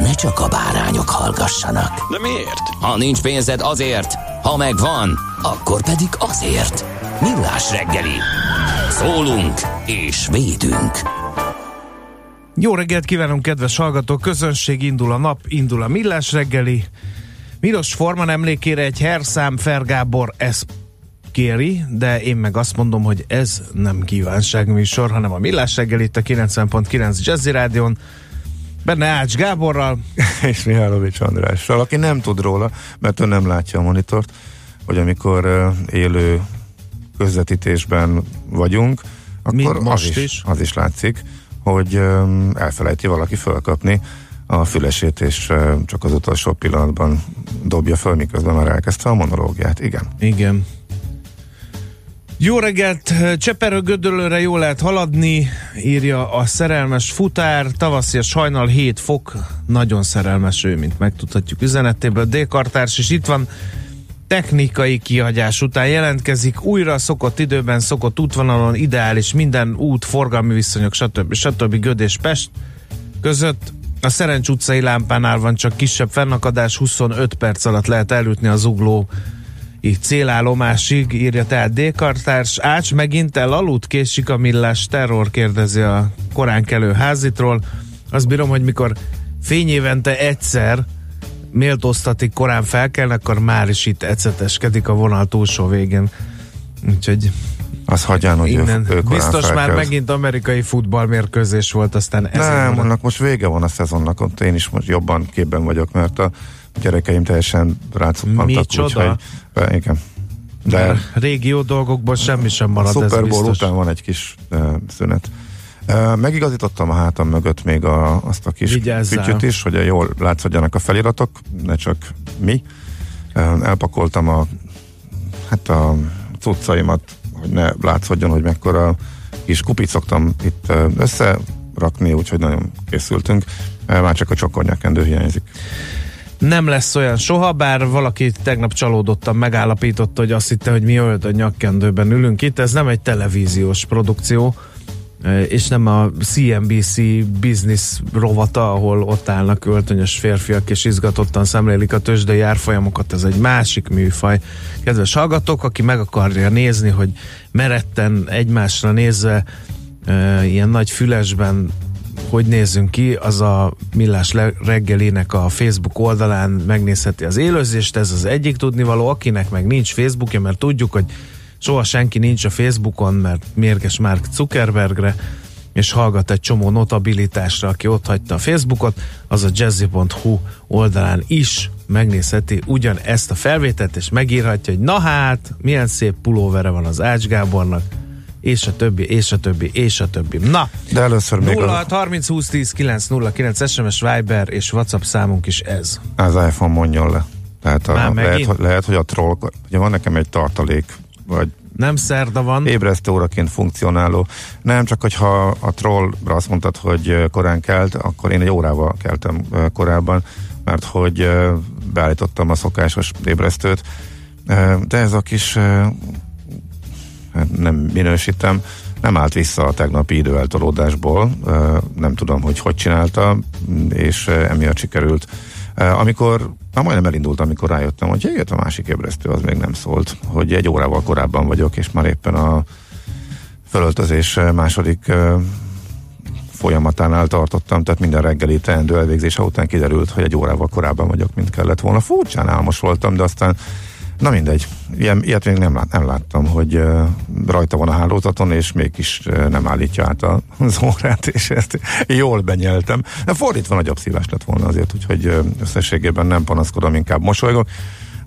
ne csak a bárányok hallgassanak. De miért? Ha nincs pénzed azért, ha megvan, akkor pedig azért. Millás reggeli. Szólunk és védünk. Jó reggelt kívánunk, kedves hallgatók! Közönség indul a nap, indul a millás reggeli. Milos Forman emlékére egy herszám Fergábor ezt kéri, de én meg azt mondom, hogy ez nem kívánságműsor, hanem a millás reggeli itt a 90.9 Jazzy Rádion. Benne Ács Gáborral. és Mihálovics Andrással, aki nem tud róla, mert ő nem látja a monitort, hogy amikor élő közvetítésben vagyunk, akkor Mi az most is, is. az is látszik, hogy elfelejti valaki fölkapni a fülesét, és csak az utolsó pillanatban dobja föl, miközben már elkezdte a monológiát. Igen. Igen. Jó reggelt! Cseperő Gödöllőre jól lehet haladni, írja a szerelmes futár. Tavaszi a sajnal 7 fok, nagyon szerelmes ő, mint megtudhatjuk üzenetéből. D-kartárs is itt van, technikai kihagyás után jelentkezik, újra szokott időben, szokott útvonalon, ideális minden út, forgalmi viszonyok, stb. stb. Göd és Pest között. A Szerencs utcai lámpánál van csak kisebb fennakadás, 25 perc alatt lehet elütni az ugló célállomásig, írja tehát D-kartárs. Ács megint elaludt, késik a millás terror, kérdezi a korán kelő házitról. Azt bírom, hogy mikor fényévente egyszer méltóztatik korán felkelnek, akkor már is itt eceteskedik a vonal túlsó végén. Úgyhogy Az hagyján, hogy innen. ő, ő Biztos már felkel. megint amerikai futballmérkőzés volt, aztán ezért Nem, annak most vége van a szezonnak, ott én is most jobban képben vagyok, mert a gyerekeim teljesen rácuppantak. Micsoda? úgyhogy- Be, igen. De Már régi jó dolgokból semmi sem marad, ez Super biztos. után van egy kis uh, szünet. Uh, megigazítottam a hátam mögött még a, azt a kis Vigyázzál. fütyöt is, hogy jól látszódjanak a feliratok, ne csak mi. Uh, elpakoltam a hát a cuccaimat, hogy ne látszódjon, hogy mekkora kis kupit szoktam itt uh, összerakni, úgyhogy nagyon készültünk. Már csak a csokornyakendő hiányzik. Nem lesz olyan soha, bár valaki tegnap csalódottan megállapította, hogy azt hitte, hogy mi ölt a nyakkendőben ülünk itt. Ez nem egy televíziós produkció, eh, és nem a CNBC business rovata, ahol ott állnak öltönyös férfiak és izgatottan szemlélik a tőzsdei árfolyamokat, ez egy másik műfaj. Kedves hallgatók, aki meg akarja nézni, hogy meretten egymásra nézve e, ilyen nagy fülesben hogy nézzünk ki, az a Millás reggelinek a Facebook oldalán megnézheti az élőzést, ez az egyik tudnivaló, akinek meg nincs Facebookja, mert tudjuk, hogy soha senki nincs a Facebookon, mert mérges Mark Zuckerbergre, és hallgat egy csomó notabilitásra, aki ott hagyta a Facebookot, az a jazzy.hu oldalán is megnézheti ugyan ezt a felvételt, és megírhatja, hogy na hát, milyen szép pulóvere van az Ács Gábornak, és a többi, és a többi, és a többi. Na, De először még 06 30 20 10 909 SMS Viber és WhatsApp számunk is ez. az, az iPhone mondjon le. Tehát Már a, lehet, hogy, lehet, hogy a troll, ugye van nekem egy tartalék, vagy Nem szerda van. ébresztő óraként funkcionáló. Nem, csak hogyha a trollra azt mondtad, hogy korán kelt, akkor én egy órával keltem korábban, mert hogy beállítottam a szokásos ébresztőt. De ez a kis, nem minősítem, nem állt vissza a tegnapi időeltolódásból, nem tudom, hogy hogy csinálta, és emiatt sikerült. Amikor, már majdnem elindult, amikor rájöttem, hogy jött a másik ébresztő, az még nem szólt, hogy egy órával korábban vagyok, és már éppen a fölöltözés második folyamatánál tartottam, tehát minden reggeli teendő elvégzése után kiderült, hogy egy órával korábban vagyok, mint kellett volna. Furcsán álmos voltam, de aztán Na mindegy, Ilyen, ilyet még nem, lát, nem láttam, hogy uh, rajta van a hálózaton, és mégis uh, nem állítja át az órát, és ezt jól benyeltem. De fordítva nagyobb szívás lett volna azért, úgyhogy uh, összességében nem panaszkodom, inkább mosolygok,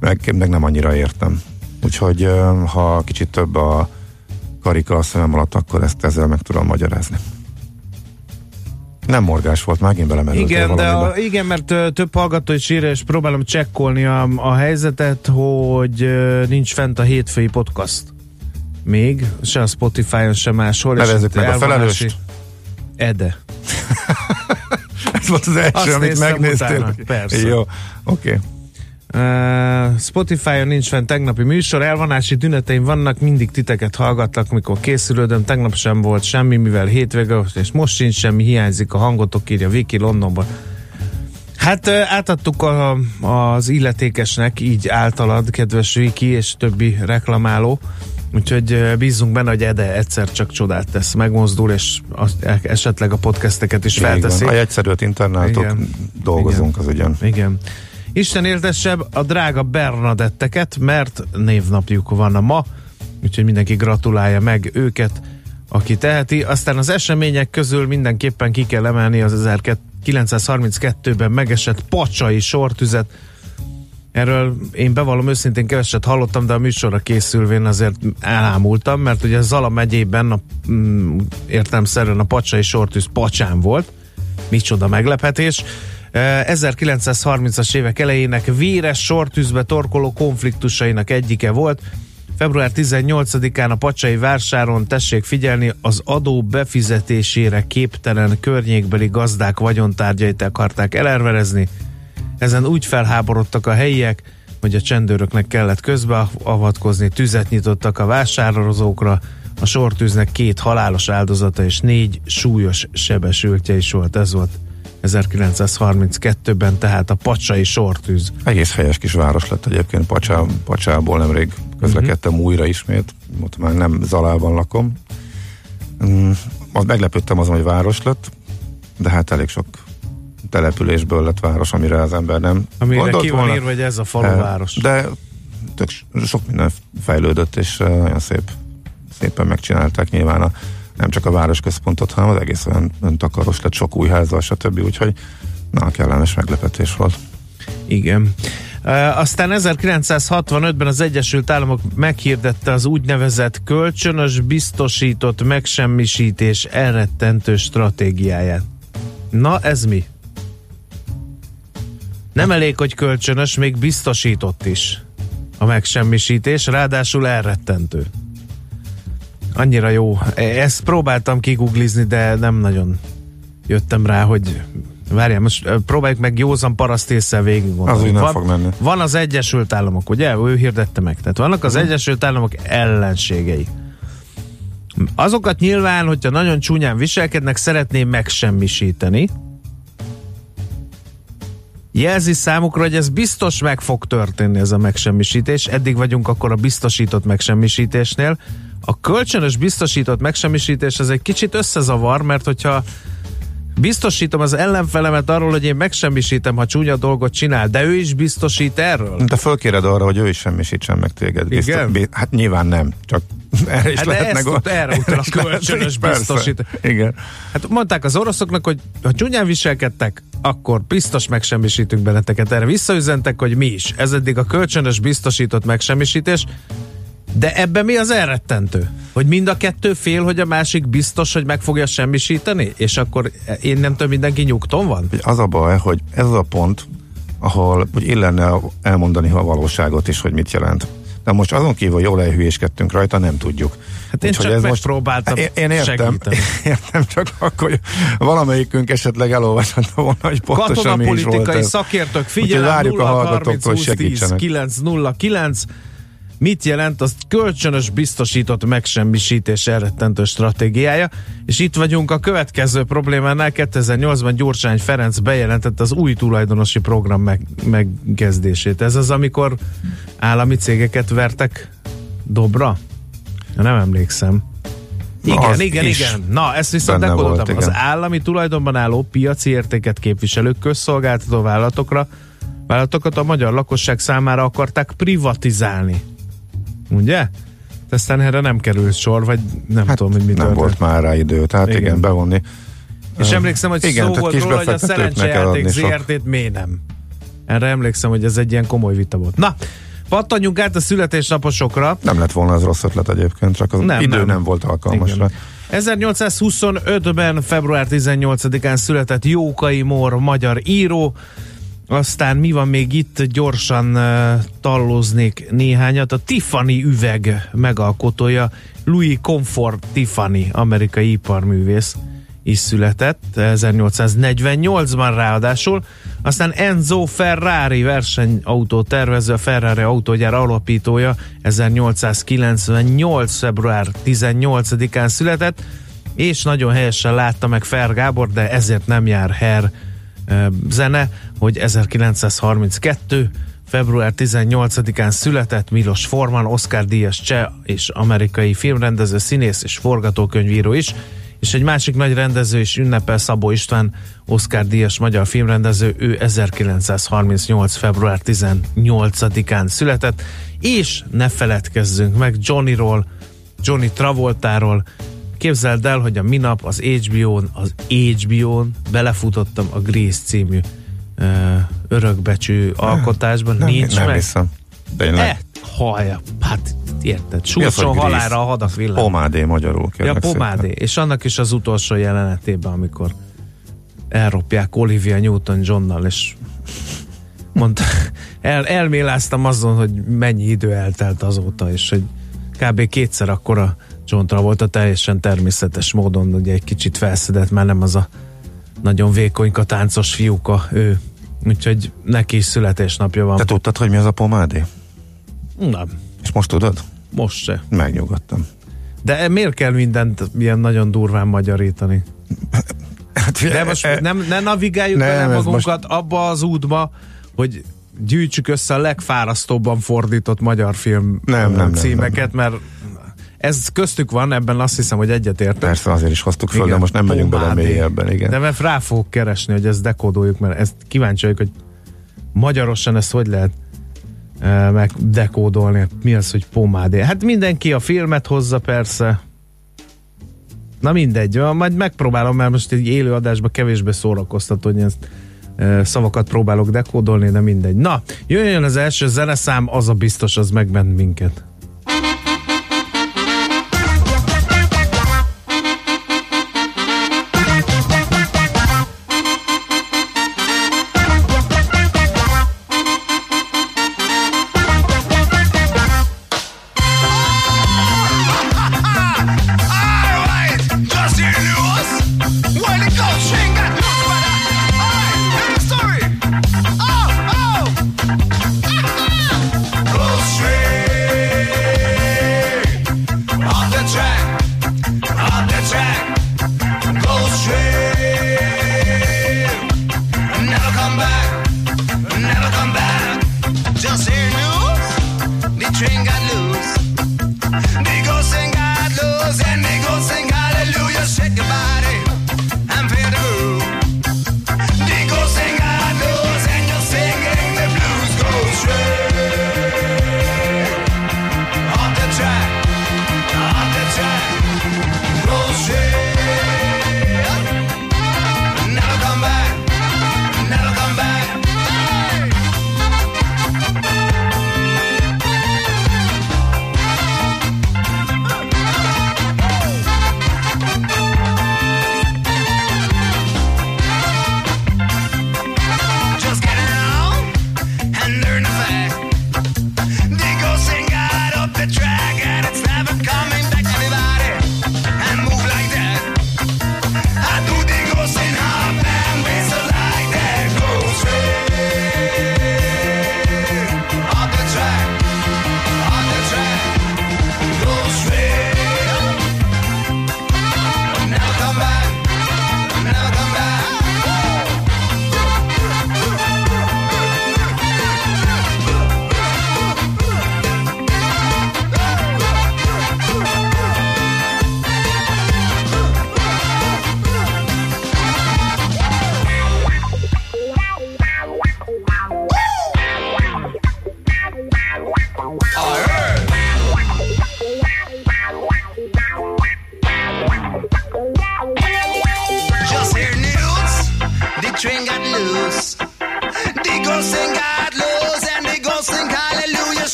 meg, meg nem annyira értem. Úgyhogy uh, ha kicsit több a karika a szemem alatt, akkor ezt ezzel meg tudom magyarázni. Nem morgás volt, megint belemerültél Igen, de a, igen, mert több hallgató is írja, és próbálom csekkolni a, a helyzetet, hogy nincs fent a hétfői podcast. Még, se a Spotify-on, se máshol. Nevezzük meg a felelőst. Ede. Ez volt az első, Azt amit megnéztél. utána, persze. Jó, oké. Okay. Uh, Spotify-on nincs fent tegnapi műsor, elvonási tüneteim vannak, mindig titeket hallgatlak, mikor készülődöm, tegnap sem volt semmi, mivel hétvége, és most sincs semmi, hiányzik a hangotok, írja Viki Londonban. Hát uh, átadtuk a, az illetékesnek, így általad, kedves Viki és többi reklamáló, úgyhogy uh, bízunk benne, hogy Ede egyszer csak csodát tesz, megmozdul, és azt, esetleg a podcasteket is felteszi. A jegyszerűt internáltok, Igen. dolgozunk az ügyön. Igen. Isten éltessebb a drága Bernadetteket, mert névnapjuk van a ma, úgyhogy mindenki gratulálja meg őket, aki teheti. Aztán az események közül mindenképpen ki kell emelni az 1932-ben megesett pacsai sortüzet. Erről én bevallom őszintén keveset hallottam, de a műsorra készülvén azért elámultam, mert ugye Zala megyében a, mm, értelemszerűen a pacsai sortűz pacsán volt. Micsoda meglepetés. Eh, 1930-as évek elejének véres sortűzbe torkoló konfliktusainak egyike volt. Február 18-án a Pacsai Vársáron tessék figyelni, az adó befizetésére képtelen környékbeli gazdák vagyontárgyait akarták elerverezni. Ezen úgy felháborodtak a helyiek, hogy a csendőröknek kellett közbeavatkozni, tüzet nyitottak a vásározókra, a sortűznek két halálos áldozata és négy súlyos sebesültje is volt. Ez volt 1932-ben, tehát a pacsai sortűz. Egész helyes kis város lett egyébként, Pacsá, Pacsából nemrég közlekedtem uh-huh. újra ismét, ott már nem Zalában lakom. Mm, az meglepődtem azon, hogy város lett, de hát elég sok településből lett város, amire az ember nem Amire gondolt ki van volna. írva, hogy ez a falu Eh, város. De tök sok minden fejlődött, és eh, nagyon szép, szépen megcsinálták nyilván a, nem csak a városközpontot, hanem az egész olyan, olyan takaros lett, sok új házzal, stb. Úgyhogy na, kellemes meglepetés volt. Igen. Aztán 1965-ben az Egyesült Államok meghirdette az úgynevezett kölcsönös biztosított megsemmisítés elrettentő stratégiáját. Na, ez mi? Nem elég, hogy kölcsönös, még biztosított is a megsemmisítés, ráadásul elrettentő. Annyira jó. E- Ezt próbáltam kiguglizni, de nem nagyon jöttem rá, hogy Várjál, most ö, próbáljuk meg józan parasztésszel végig Az úgy nem van, fog menni. van az Egyesült Államok, ugye? Ő hirdette meg. Tehát vannak az Egyesült Államok ellenségei. Azokat nyilván, hogyha nagyon csúnyán viselkednek, szeretném megsemmisíteni. Jelzi számukra, hogy ez biztos meg fog történni ez a megsemmisítés. Eddig vagyunk akkor a biztosított megsemmisítésnél. A kölcsönös biztosított megsemmisítés ez egy kicsit összezavar, mert hogyha biztosítom az ellenfelemet arról, hogy én megsemmisítem, ha csúnya dolgot csinál, de ő is biztosít erről? De fölkéred arra, hogy ő is semmisítsen meg téged. Igen? bi- hát nyilván nem, csak erre is Hát lehetne ezt gond- erre utal a kölcsönös persze. biztosít- Igen. Hát mondták az oroszoknak, hogy ha csúnyán viselkedtek, akkor biztos megsemmisítünk benneteket. Erre visszaüzentek, hogy mi is. Ez eddig a kölcsönös biztosított megsemmisítés. De ebben mi az elrettentő? Hogy mind a kettő fél, hogy a másik biztos, hogy meg fogja semmisíteni? És akkor én nem tudom, mindenki nyugton van? Az a baj, hogy ez az a pont, ahol hogy illene elmondani a valóságot is, hogy mit jelent. De most azon kívül, hogy jól elhülyéskedtünk rajta, nem tudjuk. Hát én Úgyhogy csak ez megpróbáltam én, én értem, segíteni. értem, csak akkor hogy valamelyikünk esetleg elolvashatta volna, hogy pontosan mi is volt ez. szakértők, Úgyhogy figyelem, várjuk a 0 hallgatóktól, 30 hogy 20 10 segítsenek. 909 Mit jelent az kölcsönös biztosított megsemmisítés elrettentő stratégiája? És itt vagyunk a következő problémánál. 2008-ban Gyurcsány Ferenc bejelentette az új tulajdonosi program meg, megkezdését. Ez az, amikor állami cégeket vertek dobra? Nem emlékszem. Igen, az igen, igen. Na, ezt viszont volt, dekódoltam. Az állami tulajdonban álló piaci értéket képviselő közszolgáltató vállalatokra vállalatokat a magyar lakosság számára akarták privatizálni. Ugye? Aztán erre nem került sor, vagy nem Hát tudom, hogy mit nem volt már rá idő, tehát igen, Igen. bevonni. És emlékszem, hogy Igen, szó volt róla, hogy a szerencsejáték. ZRT-t miért nem. Erre emlékszem, hogy ez egy ilyen komoly vita volt. Na, pattanjunk át a születésnaposokra. Nem lett volna az rossz ötlet egyébként, csak az Nem, idő nem. nem, volt alkalmas Igen. rá. 1825-ben, február 18-án született Jókai Mór, magyar író. Aztán mi van még itt? Gyorsan talloznék néhányat. A Tiffany üveg megalkotója Louis Comfort Tiffany, amerikai iparművész is született 1848-ban ráadásul. Aztán Enzo Ferrari versenyautó tervező, a Ferrari autógyár alapítója 1898. február 18-án született, és nagyon helyesen látta meg Fer Gábor, de ezért nem jár Her ö, zene, hogy 1932 február 18-án született Milos Forman, Oscar Díjas cseh és amerikai filmrendező, színész és forgatókönyvíró is, és egy másik nagy rendező is ünnepel Szabó István, Oscar Díjas magyar filmrendező, ő 1938. február 18-án született, és ne feledkezzünk meg Johnnyról, Johnny Travoltáról, Képzeld el, hogy a minap az HBO-n, az HBO-n belefutottam a Grace című uh, örökbecsű alkotásban. Nem, Nincs nem meg. hiszem. Tényleg. E, haja, hát érted, Grace? halára a hadak villám. Pomádé magyarul Ja, pomádé. És annak is az utolsó jelenetében, amikor elropják Olivia Newton-Johnnal, és mondta, el, elméláztam azon, hogy mennyi idő eltelt azóta, és hogy kb. kétszer akkora John Travolta teljesen természetes módon, ugye egy kicsit felszedett, már nem az a nagyon vékonyka táncos fiúka ő. Úgyhogy neki is születésnapja van. Te tudtad, hogy mi az a pomádé? Nem, És most tudod? most se. Megnyugodtam. De miért kell mindent ilyen nagyon durván magyarítani? Hát, De most nem, ne navigáljuk Nem, bele magunkat most... abba az útba, hogy gyűjtsük össze a legfárasztóbban fordított magyar film Nem, ö, nem, nem, címeket, mert ez köztük van, ebben azt hiszem, hogy egyetértek. Persze azért is hoztuk föl, Igen, de most nem megyünk bele mélyebben, igen. De mert rá fogok keresni, hogy ezt dekódoljuk, mert ezt kíváncsi vagyok, hogy magyarosan ezt hogy lehet e, meg dekódolni. Mi az, hogy pomádé? Hát mindenki a filmet hozza persze. Na mindegy, majd megpróbálom, mert most egy élő adásban kevésbé szórakoztató, hogy ezt e, szavakat próbálok dekódolni, de mindegy. Na, jöjjön az első zeneszám, az a biztos, az megment minket.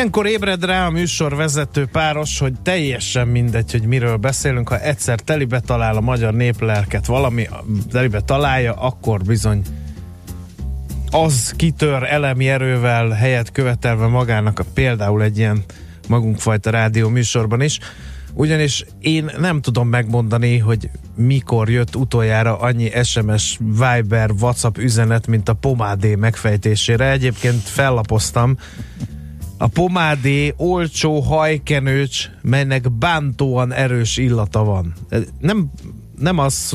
Ilyenkor ébred rá a műsor vezető páros, hogy teljesen mindegy, hogy miről beszélünk, ha egyszer telibe talál a magyar néplelket valami, telibe találja, akkor bizony az kitör elemi erővel helyet követelve magának a, például egy ilyen magunkfajta rádió műsorban is. Ugyanis én nem tudom megmondani, hogy mikor jött utoljára annyi SMS, Viber, WhatsApp üzenet, mint a pomádé megfejtésére. Egyébként fellapoztam, a pomádé olcsó hajkenőcs, melynek bántóan erős illata van. Nem, nem az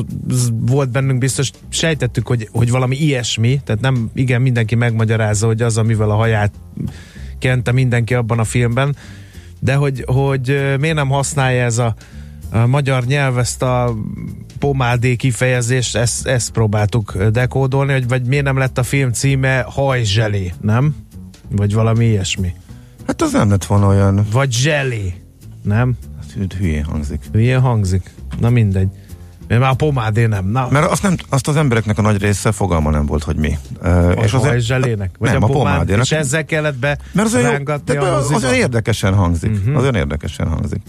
volt bennünk biztos, sejtettük, hogy, hogy valami ilyesmi, tehát nem, igen, mindenki megmagyarázza, hogy az, amivel a haját kente mindenki abban a filmben, de hogy, hogy miért nem használja ez a, a magyar nyelv ezt a pomádé kifejezést, ezt, ezt próbáltuk dekódolni, hogy vagy miért nem lett a film címe hajzselé, nem? Vagy valami ilyesmi. Hát az nem lett volna olyan Vagy zselé, nem? hát, hülyén hangzik. Ilyen hangzik. Na mindegy. Mert már a pomádé nem. Na, Mert azt, nem, azt az embereknek a nagy része fogalma nem volt, hogy mi. Uh, a hajzselének? Vagy nem, a, a pomád, pomádének. És ezzel kellett be Mert az olyan, de a az, az olyan érdekesen hangzik. Uh-huh. Az olyan érdekesen hangzik.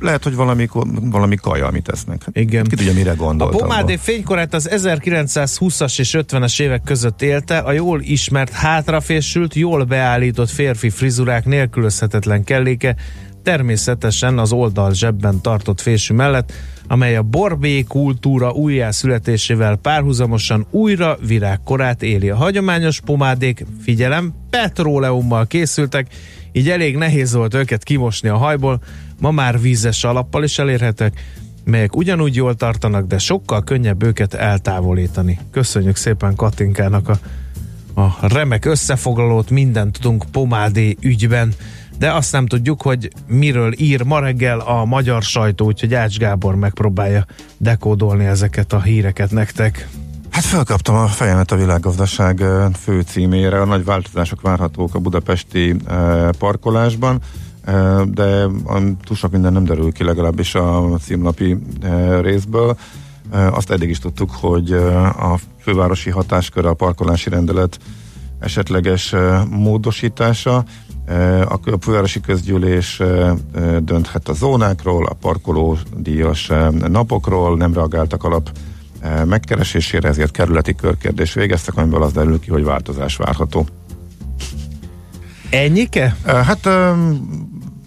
Lehet, hogy valami, valami kaja, amit esznek. Igen. Ki tudja, mire A gondoltam. pomádé fénykorát az 1920-as és 50-es évek között élte, a jól ismert hátrafésült, jól beállított férfi frizurák nélkülözhetetlen kelléke, természetesen az oldal zsebben tartott fésű mellett, amely a borbé kultúra újjászületésével párhuzamosan újra virágkorát éli. A hagyományos pomádék, figyelem, petróleummal készültek, így elég nehéz volt őket kimosni a hajból, ma már vízes alappal is elérhetek, melyek ugyanúgy jól tartanak, de sokkal könnyebb őket eltávolítani. Köszönjük szépen Katinkának a, a remek összefoglalót, mindent tudunk pomádé ügyben, de azt nem tudjuk, hogy miről ír ma reggel a magyar sajtó, úgyhogy Ács Gábor megpróbálja dekódolni ezeket a híreket nektek. Hát felkaptam a fejemet a világgazdaság ö, fő címére. A nagy változások várhatók a budapesti parkolásban, de túl sok minden nem derül ki legalábbis a címlapi részből. Azt eddig is tudtuk, hogy a fővárosi hatáskör a parkolási rendelet esetleges módosítása. A fővárosi közgyűlés dönthet a zónákról, a parkolódíjas ö, napokról, nem reagáltak alap megkeresésére, ezért kerületi körkérdés végeztek, amiből az derül ki, hogy változás várható. Ennyike? Hát öm,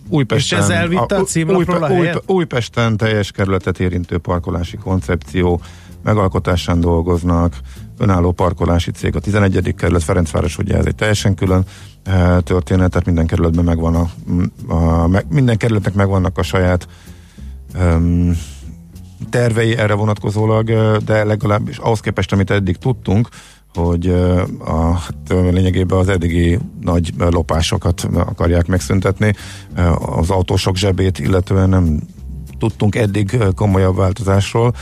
Újpesten, És ez elvitte a címlapról a helyet? Újpesten teljes kerületet érintő parkolási koncepció megalkotásán dolgoznak, önálló parkolási cég a 11. kerület, Ferencváros, ugye ez egy teljesen külön e, történet, tehát minden kerületben megvan a, a, meg, minden kerületnek megvannak a saját um, tervei erre vonatkozólag, de legalábbis ahhoz képest, amit eddig tudtunk, hogy a, hát lényegében az eddigi nagy lopásokat akarják megszüntetni. Az autósok zsebét illetően nem tudtunk eddig komolyabb változásról.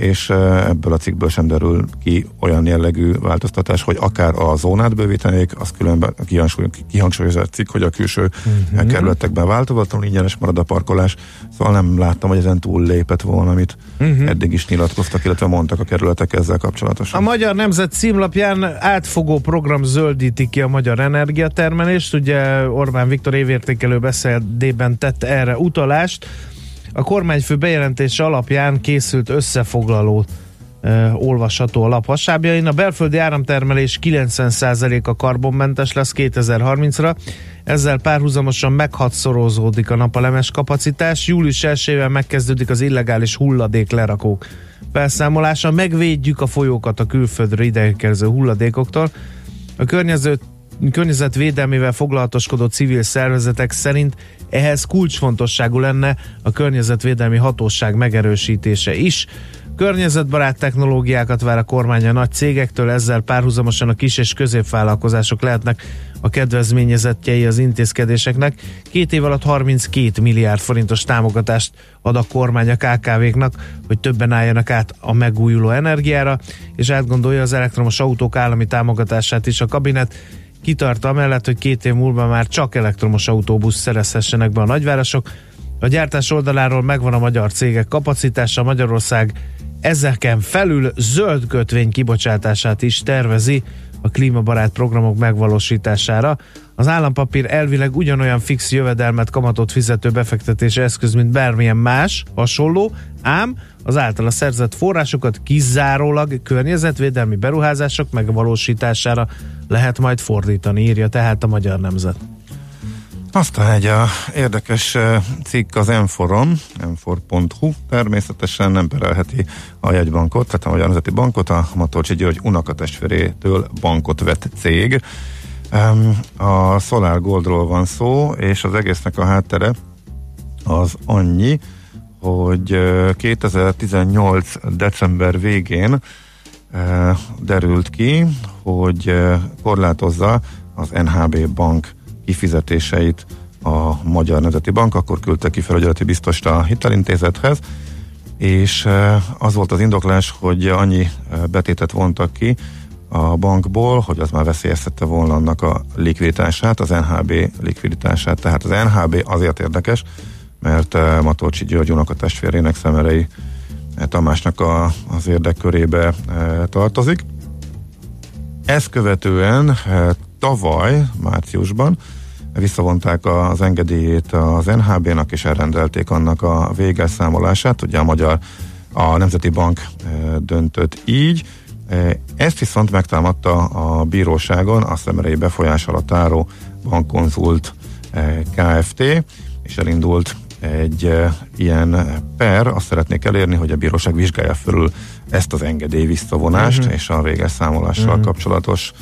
És ebből a cikkből sem derül ki olyan jellegű változtatás, hogy akár a zónát bővítenék, az különben kihangsúly, kihangsúlyozza a cikk, hogy a külső uh-huh. kerületekben változatlanul ingyenes marad a parkolás, szóval nem láttam, hogy ezen túl lépett volna, amit uh-huh. eddig is nyilatkoztak, illetve mondtak a kerületek ezzel kapcsolatosan. A Magyar Nemzet címlapján átfogó program zöldíti ki a magyar energiatermelést. Ugye Orbán Viktor évértékelő beszédében tett erre utalást. A kormányfő bejelentése alapján készült összefoglaló ö, olvasható a lap hasábjain. A belföldi áramtermelés 90%-a karbonmentes lesz 2030-ra, ezzel párhuzamosan meghatszorozódik a napalemes kapacitás. Július 1 megkezdődik az illegális hulladék lerakók felszámolása. Megvédjük a folyókat a külföldre ideérkező hulladékoktól. A környező környezetvédelmével foglalatoskodó civil szervezetek szerint ehhez kulcsfontosságú lenne a környezetvédelmi hatóság megerősítése is. Környezetbarát technológiákat vár a kormány a nagy cégektől, ezzel párhuzamosan a kis és középvállalkozások lehetnek a kedvezményezettjei az intézkedéseknek. Két év alatt 32 milliárd forintos támogatást ad a kormány a KKV-knak, hogy többen álljanak át a megújuló energiára, és átgondolja az elektromos autók állami támogatását is a kabinet kitart amellett, hogy két év múlva már csak elektromos autóbusz szerezhessenek be a nagyvárosok. A gyártás oldaláról megvan a magyar cégek kapacitása, Magyarország ezeken felül zöld kötvény kibocsátását is tervezi a klímabarát programok megvalósítására. Az állampapír elvileg ugyanolyan fix jövedelmet kamatot fizető befektetési eszköz, mint bármilyen más, hasonló, ám az általa szerzett forrásokat kizárólag környezetvédelmi beruházások megvalósítására lehet majd fordítani, írja tehát a Magyar Nemzet. Aztán egy a érdekes cikk az Enforon, enfor.hu, természetesen nem perelheti a jegybankot, tehát a Magyar Nemzeti Bankot, a Matolcsi György unokatestvérétől bankot vett cég. A Solar Goldról van szó, és az egésznek a háttere az annyi, hogy eh, 2018. december végén derült ki, hogy korlátozza az NHB bank kifizetéseit a Magyar Nemzeti Bank, akkor küldte ki felügyeleti biztost a hitelintézethez, és az volt az indoklás, hogy annyi betétet vontak ki a bankból, hogy az már veszélyeztette volna annak a likviditását, az NHB likviditását. Tehát az NHB azért érdekes, mert eh, Matolcsi György unokatestvérének szemerei eh, Tamásnak a, az érdekkörébe eh, tartozik. Ezt követően tavaly, márciusban visszavonták az engedélyét az NHB-nak, és elrendelték annak a végelszámolását. Ugye a Magyar a Nemzeti Bank döntött így. Ezt viszont megtámadta a bíróságon a szemerei befolyás alatt álló bankkonzult Kft. és elindult egy ilyen per, azt szeretnék elérni, hogy a bíróság vizsgálja fölül ezt az engedély visszavonást Mhm. és a véges számolással Mhm. kapcsolatos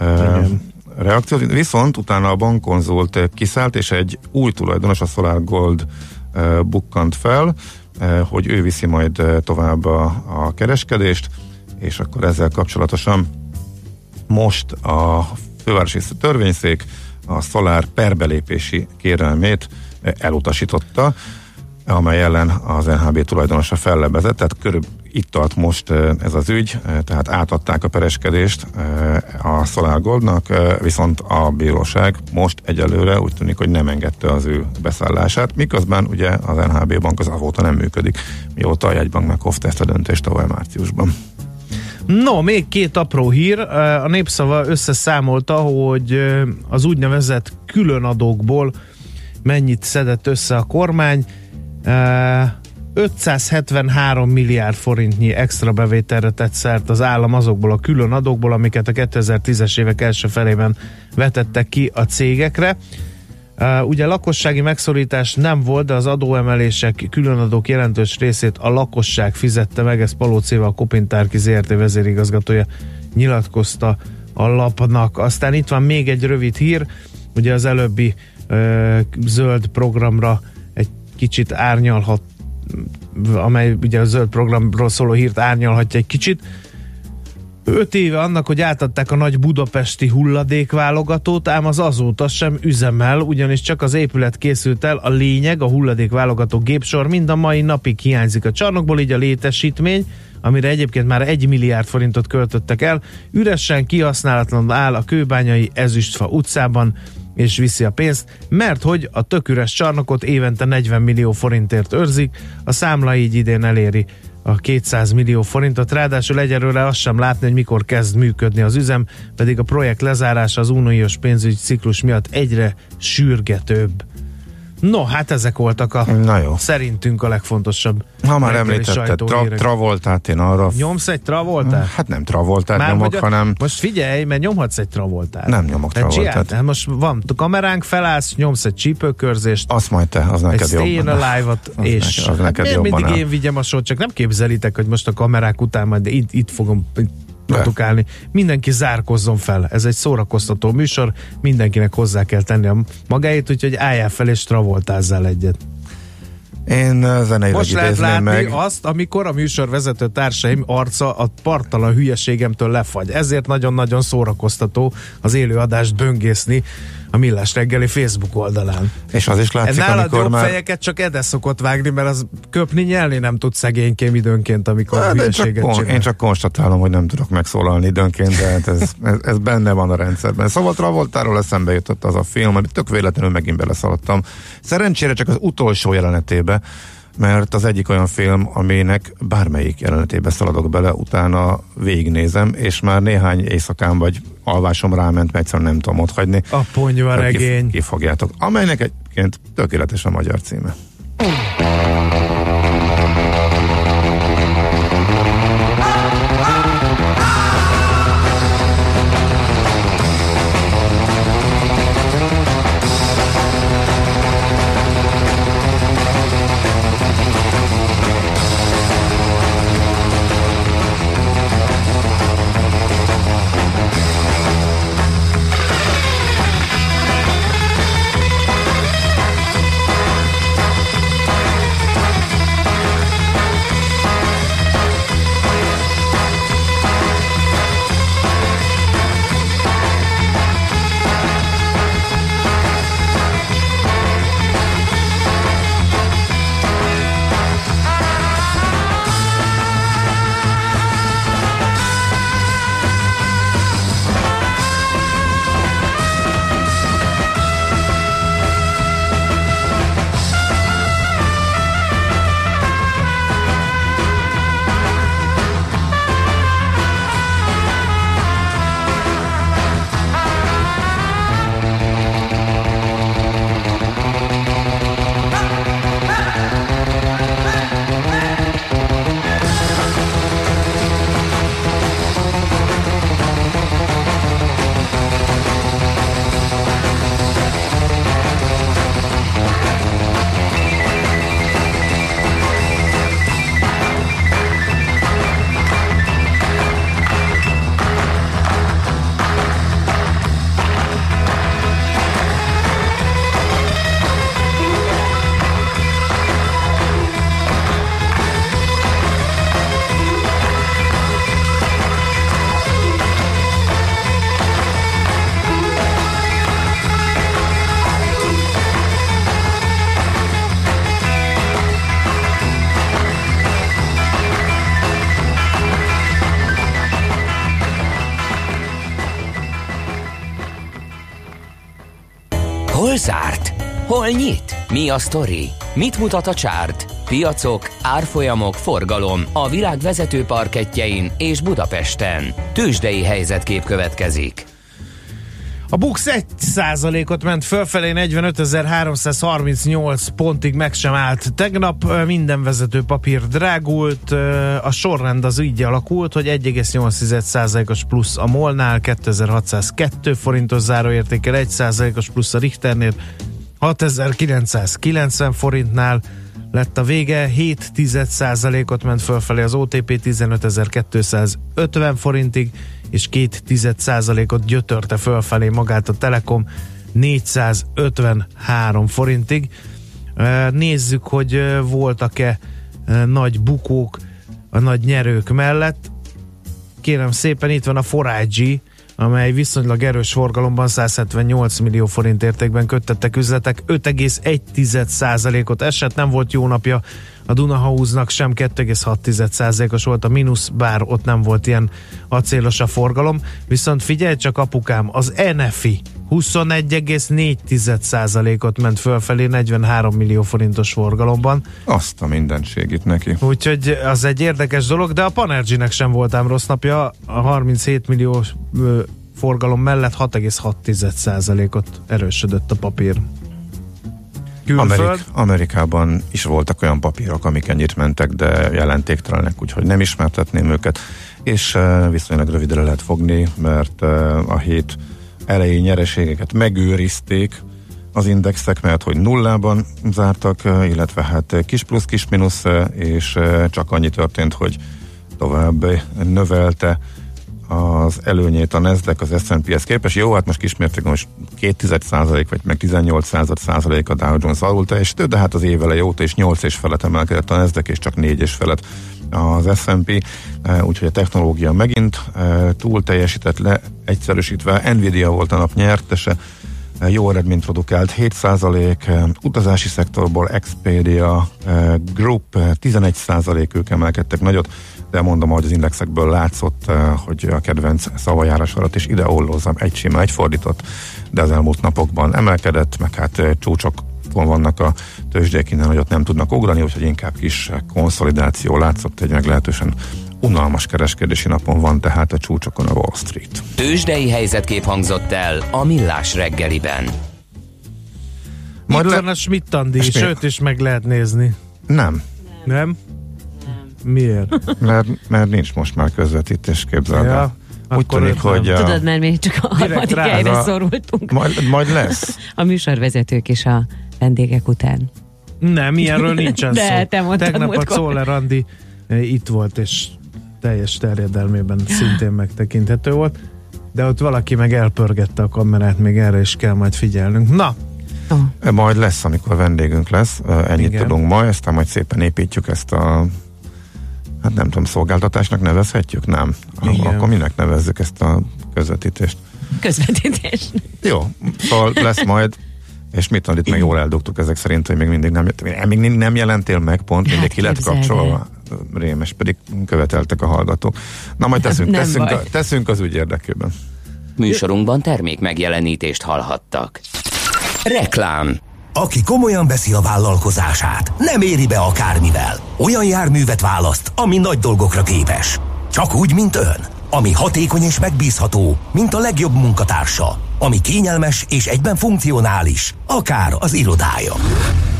Igen. reakciót. Viszont utána a bankkonzult kiszállt, és egy új tulajdonos, a Solar Gold eh, bukkant fel, eh, hogy ő viszi majd tovább a, a kereskedést, és akkor ezzel kapcsolatosan most a fővárosi törvényszék a Solar perbelépési kérelmét elutasította, amely ellen az NHB tulajdonosa fellebezett, tehát körül itt tart most ez az ügy, eh, tehát átadták a pereskedést a Solar Goldnak, viszont a bíróság most egyelőre úgy tűnik, hogy nem engedte az ő beszállását, miközben ugye az NHB bank az avóta nem működik, mióta a jegybank meghozta ezt a döntést tavaly márciusban. No, még két apró hír. A Népszava összeszámolta, hogy az úgynevezett különadókból mennyit szedett össze a kormány. 573 milliárd forintnyi extra bevételre tett szert az állam azokból a külön adókból, amiket a 2010-es évek első felében vetettek ki a cégekre. Ugye lakossági megszorítás nem volt, de az adóemelések, különadók jelentős részét a lakosság fizette meg, ez Palócéva, a Kopintárki ZRT vezérigazgatója nyilatkozta a lapnak. Aztán itt van még egy rövid hír, ugye az előbbi zöld programra egy kicsit árnyalhat, amely ugye a zöld programról szóló hírt árnyalhatja egy kicsit. Öt éve annak, hogy átadták a nagy budapesti hulladékválogatót, ám az azóta sem üzemel, ugyanis csak az épület készült el, a lényeg, a hulladékválogató gépsor mind a mai napig hiányzik a csarnokból, így a létesítmény, amire egyébként már egy milliárd forintot költöttek el, üresen kihasználatlan áll a kőbányai Ezüstfa utcában, és viszi a pénzt, mert hogy a tök üres csarnokot évente 40 millió forintért őrzik, a számla így idén eléri a 200 millió forintot, ráadásul egyelőre azt sem látni, hogy mikor kezd működni az üzem, pedig a projekt lezárása az uniós pénzügyi ciklus miatt egyre sürgetőbb. No, hát ezek voltak a Na jó. szerintünk a legfontosabb. Ha már említetted tra-. Travoltát, én arra... Nyomsz egy travoltát? Hát nem Travoltát Már nyomok, a- hanem Most figyelj, mert nyomhatsz egy travoltát. Nem nyomok Hát Travoltát. csináld, hát most van kameránk, felállsz, nyomsz egy csípőkörzést, azt majd te, az egy neked Stay jobban. Alive-ot, Az és neked- az neked hát jobban mindig áll. én vigyem a sót, csak nem képzelitek, hogy most a kamerák után majd itt, itt fogom produkálni. Mindenki zárkozzon fel. Ez egy szórakoztató műsor, mindenkinek hozzá kell tenni a magáét, úgyhogy álljál fel és travoltázzál egyet. Én zeneileg Most lehet látni meg. azt, amikor a műsorvezető társaim arca a partalan hülyeségemtől lefagy. Ezért nagyon-nagyon szórakoztató az élő adást böngészni a Millás reggeli Facebook oldalán. És az is látszik, Nálad amikor jobb már... fejeket csak Ede szokott vágni, mert az köpni nyelni nem tud szegénykém időnként, amikor Hát, csak, hülyeséget kon- csinál. én csak konstatálom, hogy nem tudok megszólalni időnként, de hát ez, ez, ez benne van a rendszerben. Szóval Travoltáról eszembe jutott az a film, amit tök véletlenül megint beleszaladtam. Szerencsére csak az utolsó jelenetébe, mert az egyik olyan film, aminek bármelyik jelenetébe szaladok bele, utána végignézem, és már néhány éjszakán vagy alvásom ráment, mert egyszerűen nem tudom otthagyni. A ponyva regény. Kif- kifogjátok. Amelynek egyébként tökéletes a magyar címe. Hol nyit? Mi a sztori? Mit mutat a csárt? Piacok, árfolyamok, forgalom a világ vezető parketjein és Budapesten. Tősdei helyzetkép következik. A Bux 1%-ot ment fölfelé, 45.338 pontig meg sem állt. Tegnap minden vezető papír drágult, a sorrend az így alakult, hogy 1,8%-os plusz a Molnál, 2602 forintos záróértékel, 1%-os plusz a Richternél, 6990 forintnál lett a vége, 7% ot ment fölfelé az OTP 15250 forintig, és 2% ot gyötörte fölfelé magát a Telekom 453 forintig. Nézzük, hogy voltak-e nagy bukók a nagy nyerők mellett. kérem szépen, itt van a 4 amely viszonylag erős forgalomban 178 millió forint értékben köttettek üzletek, 5,1%-ot esett, nem volt jó napja. A Dunahauznak sem 2,6%-os volt a mínusz, bár ott nem volt ilyen acélos a forgalom, viszont figyelj csak apukám, az NFI 21,4%-ot ment fölfelé 43 millió forintos forgalomban. Azt a mindenség neki. Úgyhogy az egy érdekes dolog, de a Panergy-nek sem voltám rossz napja, a 37 millió ö, forgalom mellett 6,6%-ot erősödött a papír. Külföld? Amerik, Amerikában is voltak olyan papírok, amik ennyit mentek, de jelentéktelenek, úgyhogy nem ismertetném őket, és viszonylag rövidre lehet fogni, mert a hét elejé nyereségeket megőrizték az indexek, mert hogy nullában zártak, illetve hát kis plusz, kis mínusz, és csak annyi történt, hogy tovább növelte az előnyét a Nasdaq az S&P-hez képest. Jó, hát most kismértékben most 2 százalék, vagy meg 18 százalék a Dow Jones alul teljesítő, de hát az év eleje óta is 8 és felett emelkedett a Nasdaq, és csak 4 és felett az S&P, úgyhogy a technológia megint túl teljesített le, egyszerűsítve. Nvidia volt a nap nyertese, jó eredményt produkált, 7% utazási szektorból Expedia Group 11% ők emelkedtek nagyot, de mondom, hogy az indexekből látszott, hogy a kedvenc szavajárás alatt is ide ollózom egy sima, egy fordított, de az elmúlt napokban emelkedett, meg hát csúcsok vannak a tőzsdék innen, hogy ott nem tudnak ugrani, úgyhogy inkább kis konszolidáció látszott, egy meglehetősen unalmas kereskedési napon van tehát a csúcsokon a Wall Street. Tőzsdei helyzetkép hangzott el a Millás reggeliben. Majd Itt le... van a Schmidt-Andi, Schmidt. sőt is meg lehet nézni. Nem, Nem? Miért? mert, mert nincs most már közvetítés, képzeld el. Ja, Úgy akkor tűnik, nem. hogy a, Tudod, mert mi csak a harmadik helyre a- szorultunk. majd, majd lesz. A műsorvezetők és a vendégek után. Nem, ilyenről nincsen De, szó. te mondtad Tegnap a múltkor. Czoller Andi eh, itt volt, és teljes terjedelmében szintén megtekinthető volt. De ott valaki meg elpörgette a kamerát, még erre is kell majd figyelnünk. Na, Oh. Majd lesz, amikor vendégünk lesz, Ö, ennyit Igen. Igen. tudunk ma, aztán majd szépen építjük ezt a hát nem tudom, szolgáltatásnak nevezhetjük? Nem. Igen. Akkor minek nevezzük ezt a közvetítést? Közvetítés. Jó, szóval lesz majd, és mit itt meg jól eldugtuk ezek szerint, hogy még mindig nem, még nem jelentél meg, pont mindig Hát ki lett kapcsolva. Rémes, pedig követeltek a hallgatók. Na majd teszünk, Nem teszünk, a, teszünk az ügy érdekében. Műsorunkban termék megjelenítést hallhattak. Reklám. Aki komolyan veszi a vállalkozását, nem éri be akármivel. Olyan járművet választ, ami nagy dolgokra képes. Csak úgy, mint ön. Ami hatékony és megbízható, mint a legjobb munkatársa. Ami kényelmes és egyben funkcionális, akár az irodája.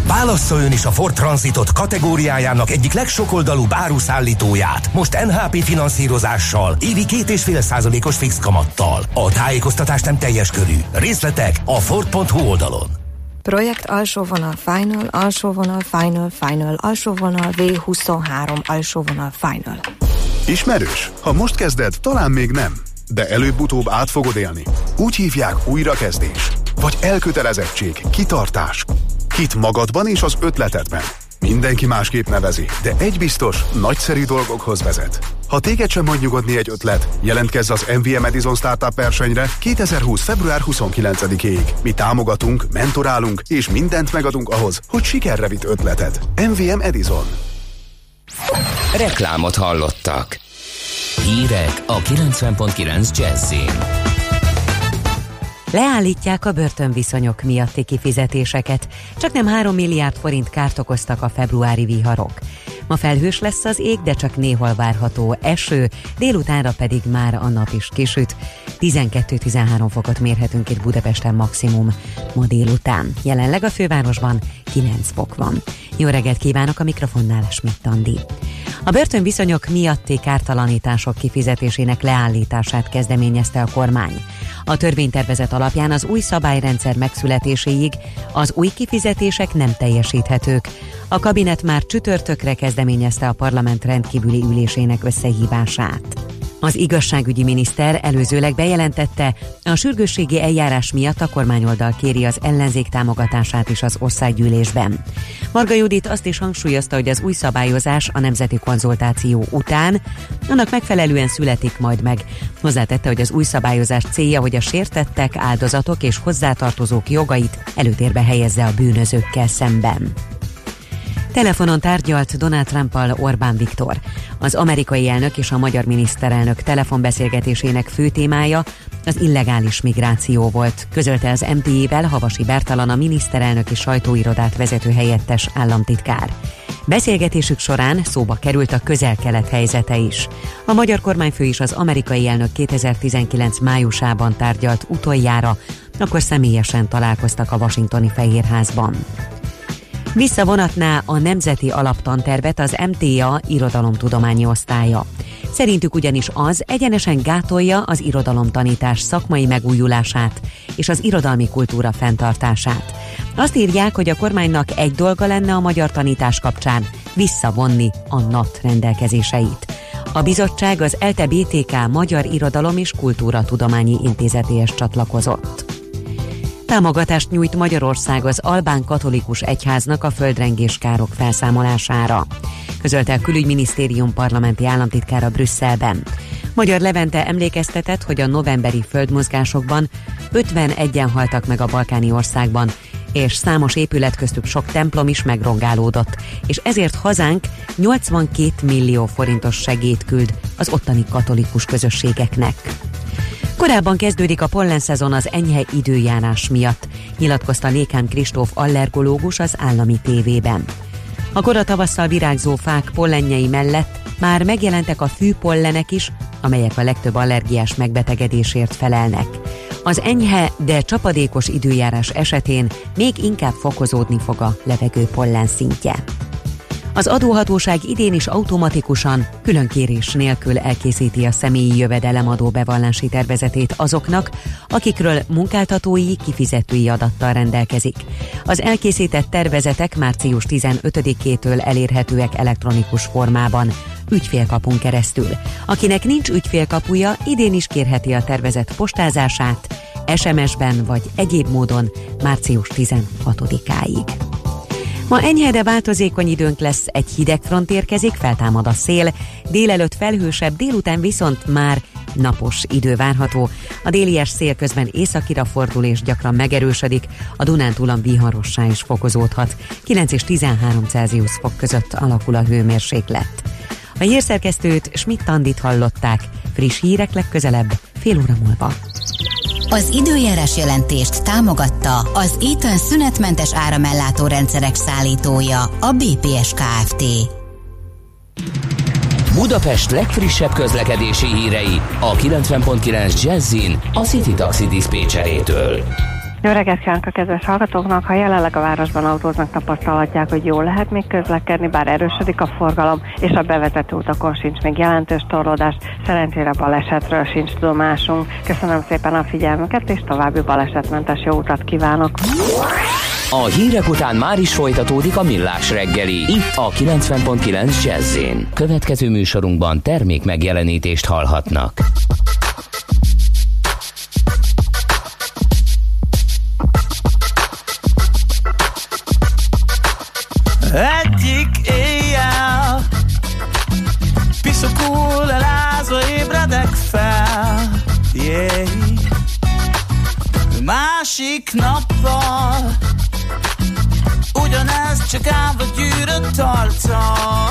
Válassza ön is a Ford Transitot kategóriájának egyik legsokoldalúbb áruszállítóját, most NHP finanszírozással, évi két és fél százalékos fix kamattal. A tájékoztatás nem teljes körű. Részletek a Ford.hu oldalon. Projekt alsó vonal final, alsó vonal final, final, alsó vonal V23, alsó vonal final. Ismerős? Ha most kezded, talán még nem. De előbb-utóbb át fogod élni. Úgy hívják újrakezdés. Vagy elkötelezettség, kitartás. Hit magadban és az ötletedben. Mindenki másképp nevezi, de egy biztos, nagyszerű dolgokhoz vezet. Ha téged sem hagy nyugodni egy ötlet, jelentkezz az MVM Edison Startup versenyre 2020. február 29-ig. Mi támogatunk, mentorálunk és mindent megadunk ahhoz, hogy sikerre vitt ötleted. MVM Edison. Reklámot hallottak. Hírek a 90.9 Jazzin. Leállítják a börtönviszonyok miatti kifizetéseket, csak nem 3 milliárd forint kárt okoztak a februári viharok. Ma felhős lesz az ég, de csak néhol várható eső, délutánra pedig már a nap is kisüt. 12-13 fokot mérhetünk itt Budapesten maximum ma délután. Jelenleg a fővárosban 9 fok van. Jó reggelt kívánok a mikrofonnál, Schmidt Andi. A börtönviszonyok miatti kártalanítások kifizetésének leállítását kezdeményezte a kormány. A törvénytervezet alapján az új szabályrendszer megszületéséig az új kifizetések nem teljesíthetők. A kabinet már csütörtökre kezdeményezte a parlament rendkívüli ülésének összehívását. Az igazságügyi miniszter előzőleg bejelentette, a sürgősségi eljárás miatt a kormányoldal kéri az ellenzék támogatását is az országgyűlésben. Marga Judit azt is hangsúlyozta, hogy az új szabályozás a nemzeti konzultáció után annak megfelelően születik majd meg. Hozzátette, hogy az új szabályozás célja, hogy a sértettek, áldozatok és hozzátartozók jogait előtérbe helyezze a bűnözőkkel szemben. Telefonon tárgyalt Donald Trumpal Orbán Viktor. Az amerikai elnök és a magyar miniszterelnök telefonbeszélgetésének fő témája az illegális migráció volt, közölte az MTI-vel Havasi Bertalan a miniszterelnöki sajtóirodát vezető helyettes államtitkár. Beszélgetésük során szóba került a közel-kelet helyzete is. A magyar kormányfő is az amerikai elnök 2019 májusában tárgyalt utoljára, akkor személyesen találkoztak a washingtoni Fehérházban visszavonatná a Nemzeti Alaptantervet az MTA irodalomtudományi osztálya. Szerintük ugyanis az egyenesen gátolja az irodalomtanítás szakmai megújulását és az irodalmi kultúra fenntartását. Azt írják, hogy a kormánynak egy dolga lenne a magyar tanítás kapcsán visszavonni a NAT rendelkezéseit. A bizottság az ELTE BTK Magyar Irodalom és Kultúra Tudományi Intézetéhez csatlakozott. Támogatást nyújt Magyarország az Albán Katolikus Egyháznak a földrengés károk felszámolására, közölte a külügyminisztérium parlamenti államtitkára Brüsszelben. Magyar Levente emlékeztetett, hogy a novemberi földmozgásokban 51-en haltak meg a balkáni országban, és számos épület köztük sok templom is megrongálódott, és ezért hazánk 82 millió forintos segét küld az ottani katolikus közösségeknek. Korábban kezdődik a pollenszezon az enyhe időjárás miatt, nyilatkozta Lékán Kristóf allergológus az állami tévében. A kora tavasszal virágzó fák pollenjei mellett már megjelentek a fűpollenek is, amelyek a legtöbb allergiás megbetegedésért felelnek. Az enyhe, de csapadékos időjárás esetén még inkább fokozódni fog a levegő pollen szintje. Az adóhatóság idén is automatikusan, különkérés nélkül elkészíti a személyi jövedelemadó bevallási tervezetét azoknak, akikről munkáltatói kifizetői adattal rendelkezik. Az elkészített tervezetek március 15-től elérhetőek elektronikus formában, ügyfélkapun keresztül. Akinek nincs ügyfélkapuja, idén is kérheti a tervezet postázását, SMS-ben vagy egyéb módon március 16-áig. Ma enyhe, de változékony időnk lesz, egy hideg front érkezik, feltámad a szél, délelőtt felhősebb, délután viszont már napos idő várható. A délies szél közben északira fordul és gyakran megerősödik, a Dunántúlon viharossá is fokozódhat. 9 és 13 Celsius fok között alakul a hőmérséklet. A hírszerkesztőt Schmidt Andit hallották, friss hírek legközelebb, fél óra múlva. Az időjárás jelentést támogatta az Eaton szünetmentes áramellátó rendszerek szállítója, a BPS Kft. Budapest legfrissebb közlekedési hírei a 90.9 Jazzin a City Taxi Dispécsejétől. Jó reggelt kívánok a kedves hallgatóknak! Ha jelenleg a városban autóznak, tapasztalhatják, hogy jól lehet még közlekedni, bár erősödik a forgalom, és a bevezető utakon sincs még jelentős torlódás. Szerencsére balesetről sincs tudomásunk. Köszönöm szépen a figyelmüket, és további balesetmentes jó utat kívánok! A hírek után már is folytatódik a millás reggeli, itt a 90.9 Jazzin. Következő műsorunkban termék megjelenítést hallhatnak. Másik nappal. Ugyanez csak állva gyűrött arccal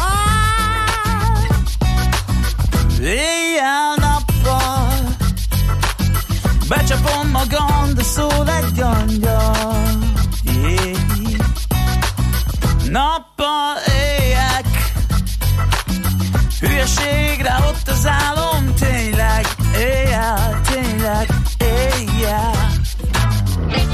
Éjjel-nappal Becsapom magam, de szól egy angyal yeah. Nappal éjek. Hülyeségre ott az álom Tényleg. Éjjel, tényleg. Éjjel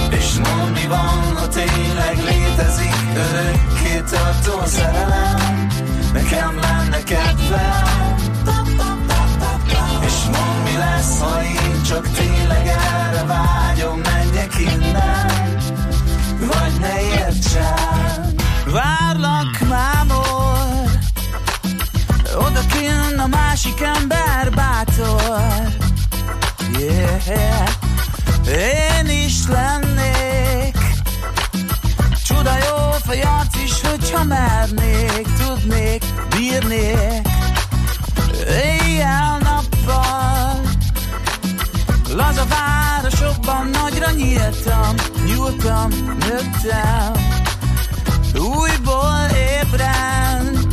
És mondd mi van, ha tényleg létezik Örökké tartó szerelem Nekem lenne kedvem És mondd mi lesz, ha én csak tényleg erre vágyom Menjek innen Vagy ne értsen Várlak mámor Odakinn a másik ember bátor. Yeah. Én is lennék. Csuda jó fejac is, hogyha mernék Tudnék, bírnék. Éjjel-nappal Laza városokban nagyra nyíltam Nyúltam, nőttem. Újból ébren.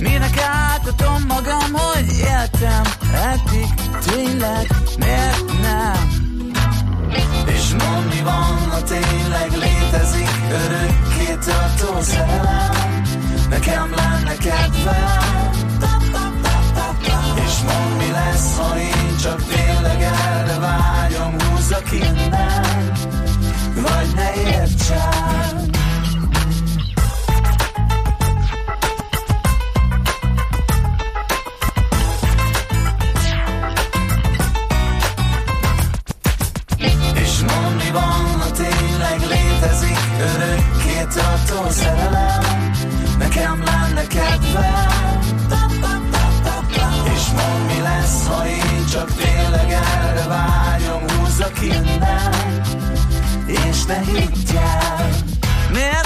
Minek átadom magam, hogy éltem? Eddig tényleg miért nem És mondd mi van, ha tényleg létezik Örökké tartó szerelem? Nekem lenne kedvem. És mondd mi lesz, ha én csak tényleg erre vágyom Húzzak innen? Vagy ne értsem tartó szerelem Nekem lenne kedvem És mondd mi lesz, ha én csak tényleg erre vágyom Húzzak innen És ne higgyel Miért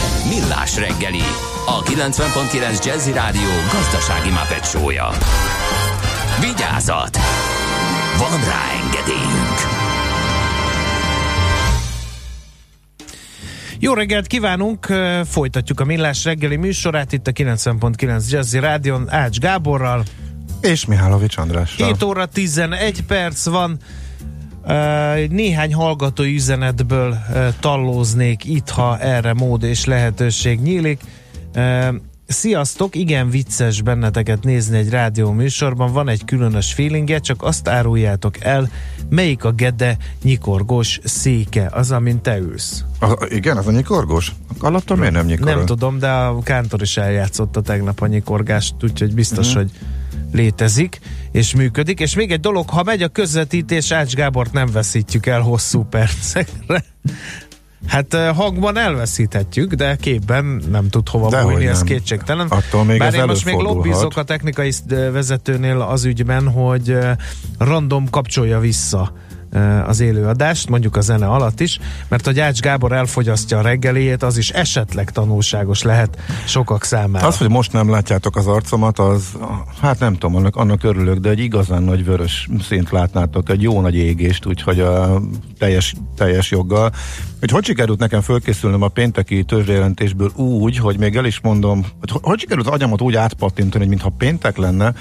Millás reggeli, a 90.9 Jazzy Rádió gazdasági mapetsója. Vigyázat! Van rá engedélyünk! Jó reggelt kívánunk, folytatjuk a Millás reggeli műsorát itt a 90.9 Jazzy Rádion Ács Gáborral. És Mihálovics Andrással. 7 óra 11 perc van, néhány hallgatói üzenetből tallóznék itt, ha erre mód és lehetőség nyílik. Sziasztok, igen vicces benneteket nézni egy rádió műsorban, van egy különös feelingje, csak azt áruljátok el, melyik a Gede nyikorgós széke, az, amin te ülsz. A, igen, az a nyikorgós? Alatta miért nem nyikorog? Nem tudom, de a Kántor is eljátszotta tegnap a nyikorgást, úgyhogy biztos, Mhm. uh-huh. hogy létezik és működik. És még egy dolog, ha megy a közvetítés, Ács Gábort nem veszítjük el hosszú percekre. Hát eh, hangban elveszíthetjük, de képben nem tud hova Dehogy bújni, ez kétségtelen. Attól még Bár én most még lobbizok a technikai eh, vezetőnél az ügyben, hogy eh, random kapcsolja vissza az élőadást, mondjuk a zene alatt is, mert a Ács Gábor elfogyasztja a reggeliét, az is esetleg tanulságos lehet sokak számára. Az, hogy most nem látjátok az arcomat, az, hát nem tudom, annak, annak örülök, de egy igazán nagy vörös szint látnátok, egy jó nagy égést, úgyhogy a teljes, teljes joggal. Hogy hogy sikerült nekem fölkészülnöm a pénteki törzsjelentésből úgy, hogy még el is mondom, hogy hogy sikerült az agyamat úgy átpattintani, hogy mintha péntek lenne,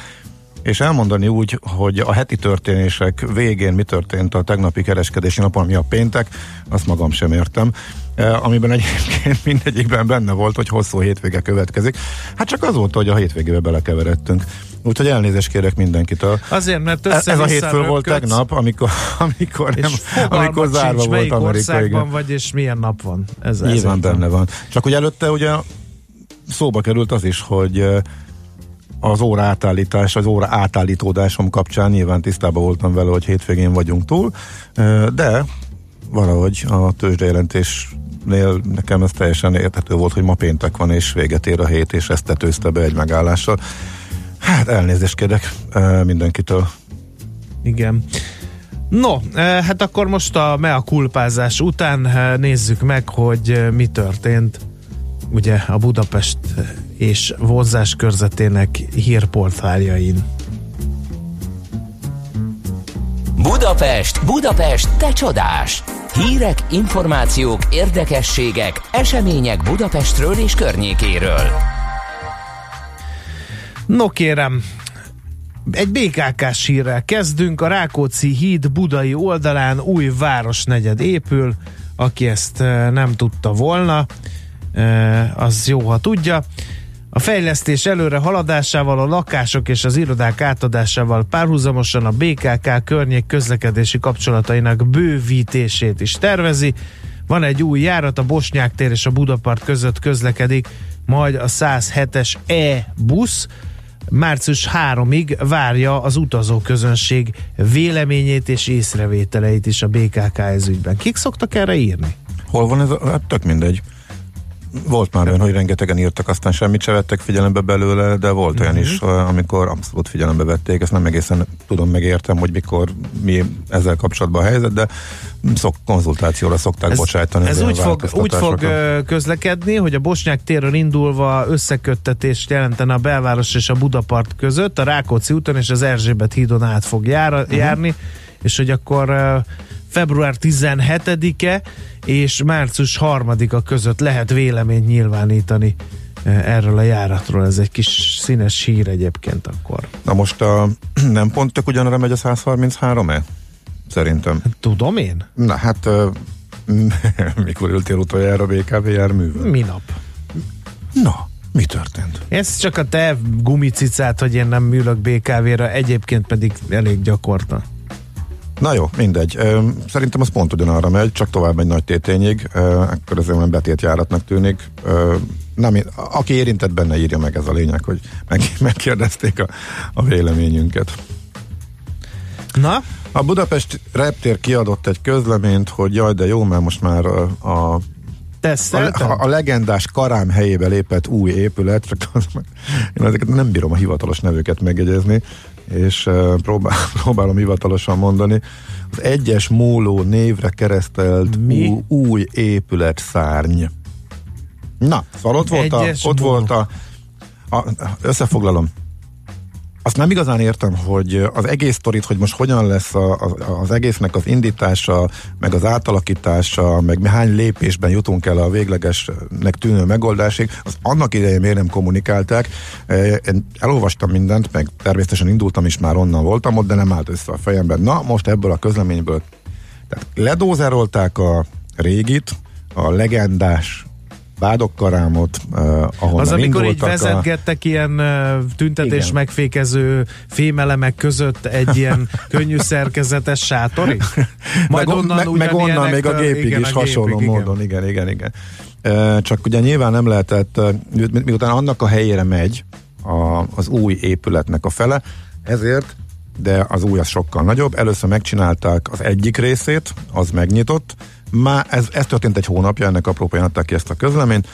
és elmondani úgy, hogy a heti történések végén mi történt a tegnapi kereskedési napon, ami a péntek, azt magam sem értem. E, amiben egyébként mindegyikben benne volt, hogy hosszú hétvége következik. Hát csak az volt, hogy a hétvégébe belekeveredtünk. Úgyhogy elnézést kérek mindenkitől. Azért, mert Ez, ez a hétfő volt tegnap, amikor, amikor, nem, amikor zárva sincs, volt Amerika. országban Igen. vagy, és milyen nap van. Ez, Nyilván ezért benne van. Csak hogy előtte ugye szóba került az is, hogy eh, az óra átállítás, az óra átállítódásom kapcsán nyilván tisztában voltam vele, hogy hétvégén vagyunk túl, de valahogy a tőzsdejelentésnél nekem ez teljesen érthető volt, hogy ma péntek van, és véget ér a hét, és ezt tetőzte be egy megállással. Hát elnézést kérek mindenkitől. Igen. No, hát akkor most a mea kulpázás után nézzük meg, hogy mi történt ugye a Budapest és vonzás körzetének hírportáljain. Budapest, Budapest, te csodás! Hírek, információk, érdekességek, események Budapestről és környékéről. No kérem, egy BKK sírrel kezdünk. A Rákóczi híd budai oldalán új városnegyed épül. Aki ezt eh, nem tudta volna, eh, az jó, ha tudja. A fejlesztés előre haladásával, a lakások és az irodák átadásával párhuzamosan a BKK környék közlekedési kapcsolatainak bővítését is tervezi. Van egy új járat, a Bosnyák tér és a Budapart között közlekedik, majd a 107-es E-busz, március 3-ig várja az utazóközönség véleményét és észrevételeit is a BKK ez ügyben. Kik szoktak erre írni? Hol van ez? Hát tök mindegy. Volt már olyan, hogy rengetegen írtak, aztán semmit se vettek figyelembe belőle, de volt Mhm. olyan is, amikor abszolút figyelembe vették. Ezt nem egészen tudom, megértem, hogy mikor mi ezzel kapcsolatban a helyzet, de szok, konzultációra szokták bocsájtani. az ez úgy fog, úgy fog közlekedni, hogy a Bosnyák téről indulva összeköttetést jelentene a belváros és a Budapart között, a Rákóczi úton és az Erzsébet hídon át fog jár, Mhm. uh-huh. járni, és hogy akkor február 17-e és március 3-a között lehet véleményt nyilvánítani ö, erről a járatról. Ez egy kis színes hír egyébként akkor. Na most a, nem pont tök ugyanarra megy a 133-e? Szerintem. Tudom én? Na hát, mikor ültél utoljára BKV járművön? Minap. Na, mi történt? Ez csak a te gumicicát, hogy én nem ülök BKV-ra, egyébként pedig elég gyakorta. Na jó, mindegy. Szerintem az pont ugyanarra megy, csak tovább egy nagy tétényig, akkor ez olyan betét járatnak tűnik. Nem, aki érintett benne írja meg ez a lényeg, hogy meg, megkérdezték a, a véleményünket. Na? A Budapest reptér kiadott egy közleményt, hogy jaj, de jó, mert most már a, a a, a legendás Karám helyébe lépett új épület, csak az, én ezeket nem bírom a hivatalos nevüket megjegyezni, és próbál, próbálom hivatalosan mondani. Az egyes móló névre keresztelt új, új épület szárny. Na, szóval ott volt, a, ott volt a, a, összefoglalom. Azt nem igazán értem, hogy az egész sztorit, hogy most hogyan lesz a, a, az egésznek az indítása, meg az átalakítása, meg hány lépésben jutunk el a véglegesnek tűnő megoldásig, az annak idején miért nem kommunikálták. Eh, Én elolvastam mindent, meg természetesen indultam is már onnan voltam ott, de nem állt össze a fejemben. Na, most ebből a közleményből tehát ledózerolták a régit, a legendás Vádokkarámot, uh, ahonnan Az, amikor így indultak a- vezetgettek ilyen uh, tüntetés Igen. megfékező fémelemek között egy ilyen könnyű szerkezetes sátori? meg, meg, meg onnan még a ugyanilyenektől- gépig igen, is a hasonló gépig, igen. módon, igen, igen, igen. E, csak ugye nyilván nem lehetett, mi- miután annak a helyére megy a, az új épületnek a fele, ezért, de az új az sokkal nagyobb, először megcsinálták az egyik részét, az megnyitott, már ez, ez történt egy hónapja, ennek apropóján adták ki ezt a közleményt,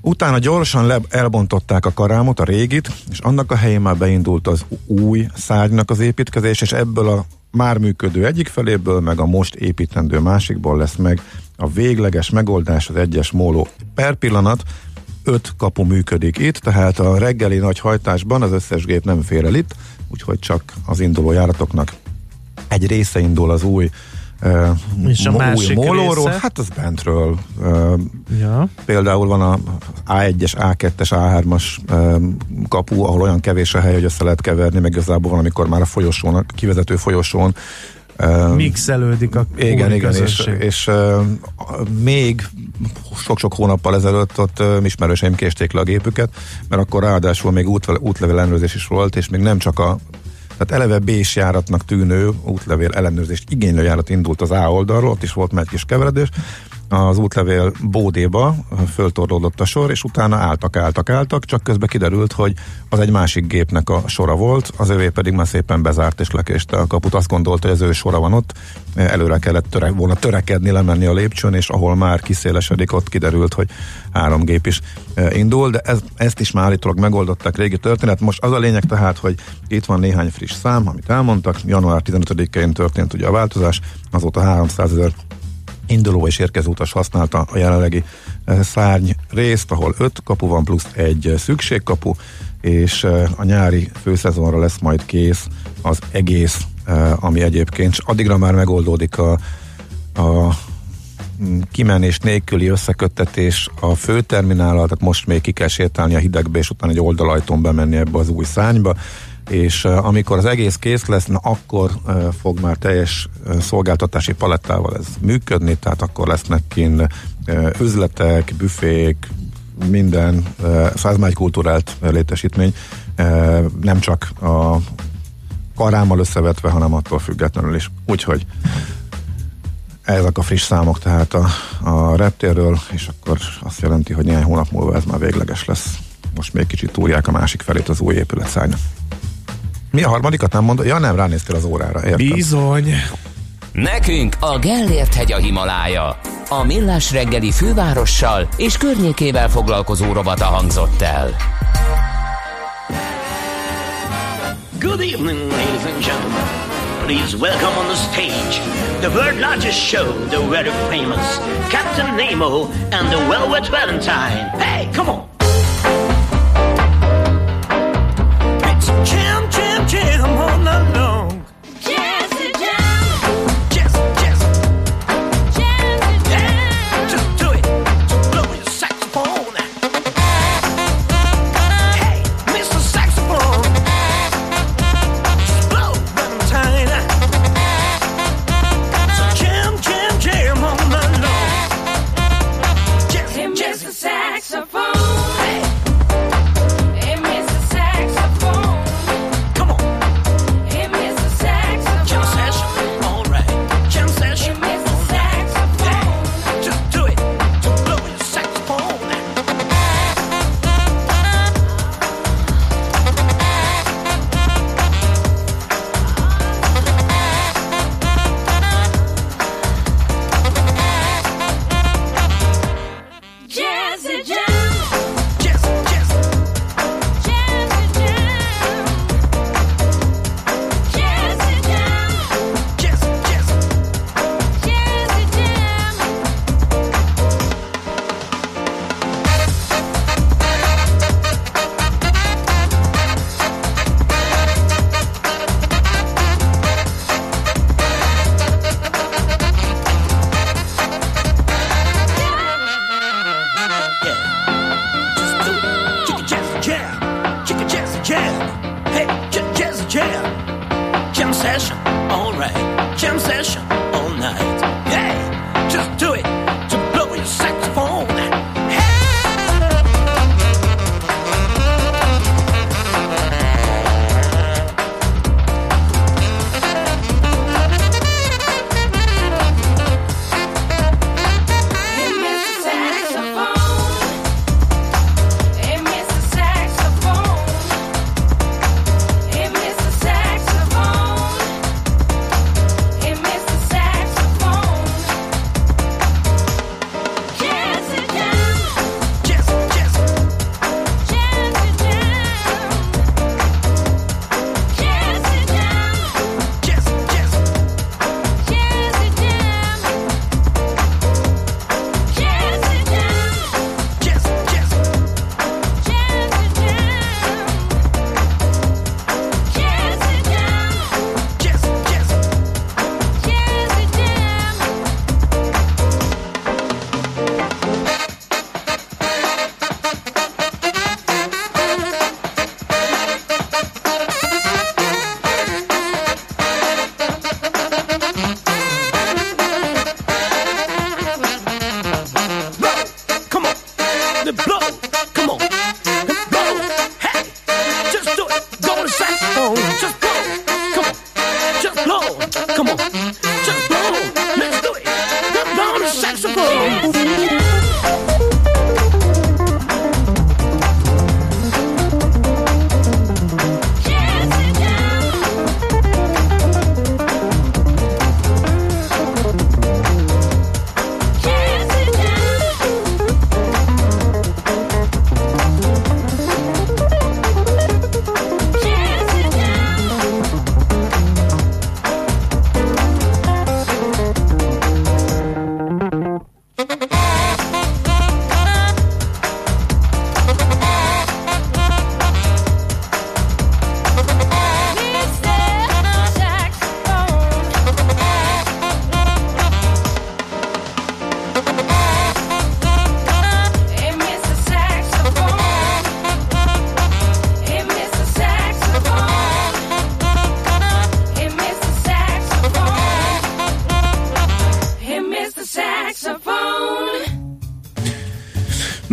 Utána gyorsan le, elbontották a karámot, a régit, és annak a helyén már beindult az új szárnynak az építkezés, és ebből a már működő egyik feléből, meg a most építendő másikból lesz meg a végleges megoldás az egyes móló. Per pillanat öt kapu működik itt, tehát a reggeli nagy hajtásban az összes gép nem fér el itt, úgyhogy csak az induló járatoknak egy része indul az új uh, És a másik mólóról, része? hát az bentről uh, Ja. Például van a A1-es, A2-es, A3-as em, kapu, ahol olyan kevés a hely, hogy össze lehet keverni, meg igazából van, amikor már a folyosón, a kivezető folyosón em, Mixelődik a igen, igen, és, és még sok-sok hónappal ezelőtt ott em, ismerőseim késték le a gépüket, mert akkor ráadásul még útlevél ellenőrzés is volt, és még nem csak a tehát eleve B-s járatnak tűnő útlevél ellenőrzést igénylő járat indult az A oldalról, ott is volt már egy kis keveredés, az útlevél bódéba föltorlódott a sor, és utána álltak, álltak, álltak, csak közben kiderült, hogy az egy másik gépnek a sora volt, az övé pedig már szépen bezárt és lekéste a kaput. Azt gondolta, hogy az ő sora van ott, előre kellett töre, volna törekedni, lemenni a lépcsőn, és ahol már kiszélesedik, ott kiderült, hogy három gép is e, indul, de ez, ezt is már állítólag megoldották régi történet. Most az a lényeg tehát, hogy itt van néhány friss szám, amit elmondtak, január 15-én történt ugye a változás, azóta 300 ezer induló és érkező utas használta a jelenlegi eh, szárny részt, ahol öt kapu van, plusz egy eh, szükségkapu, és eh, a nyári főszezonra lesz majd kész az egész, ami egyébként, addigra már megoldódik a, a mm, kimenés nélküli összeköttetés a főterminállal, tehát most még ki kell sétálni a hidegbe, és utána egy oldalajtón bemenni ebbe az új szányba, és amikor az egész kész lesz, na akkor fog már teljes szolgáltatási palettával ez működni, tehát akkor lesznek kint üzletek, büfék, minden, egy kulturált létesítmény, nem csak a karámmal összevetve, hanem attól függetlenül is. Úgyhogy ezek a friss számok tehát a, a reptérről, és akkor azt jelenti, hogy néhány hónap múlva ez már végleges lesz. Most még kicsit túrják a másik felét az új épület szárnya. Mi a harmadikat nem mondod? Ja nem, ránéztél az órára, értem. Bizony. Nekünk a Gellért hegy a Himalája. A Millás reggeli fővárossal és környékével foglalkozó robata hangzott el. Good evening, ladies and gentlemen. Please welcome on the stage the world largest show, the very famous Captain Nemo and the Velvet Valentine. Hey, come on! It's jam, jam, jam all night long.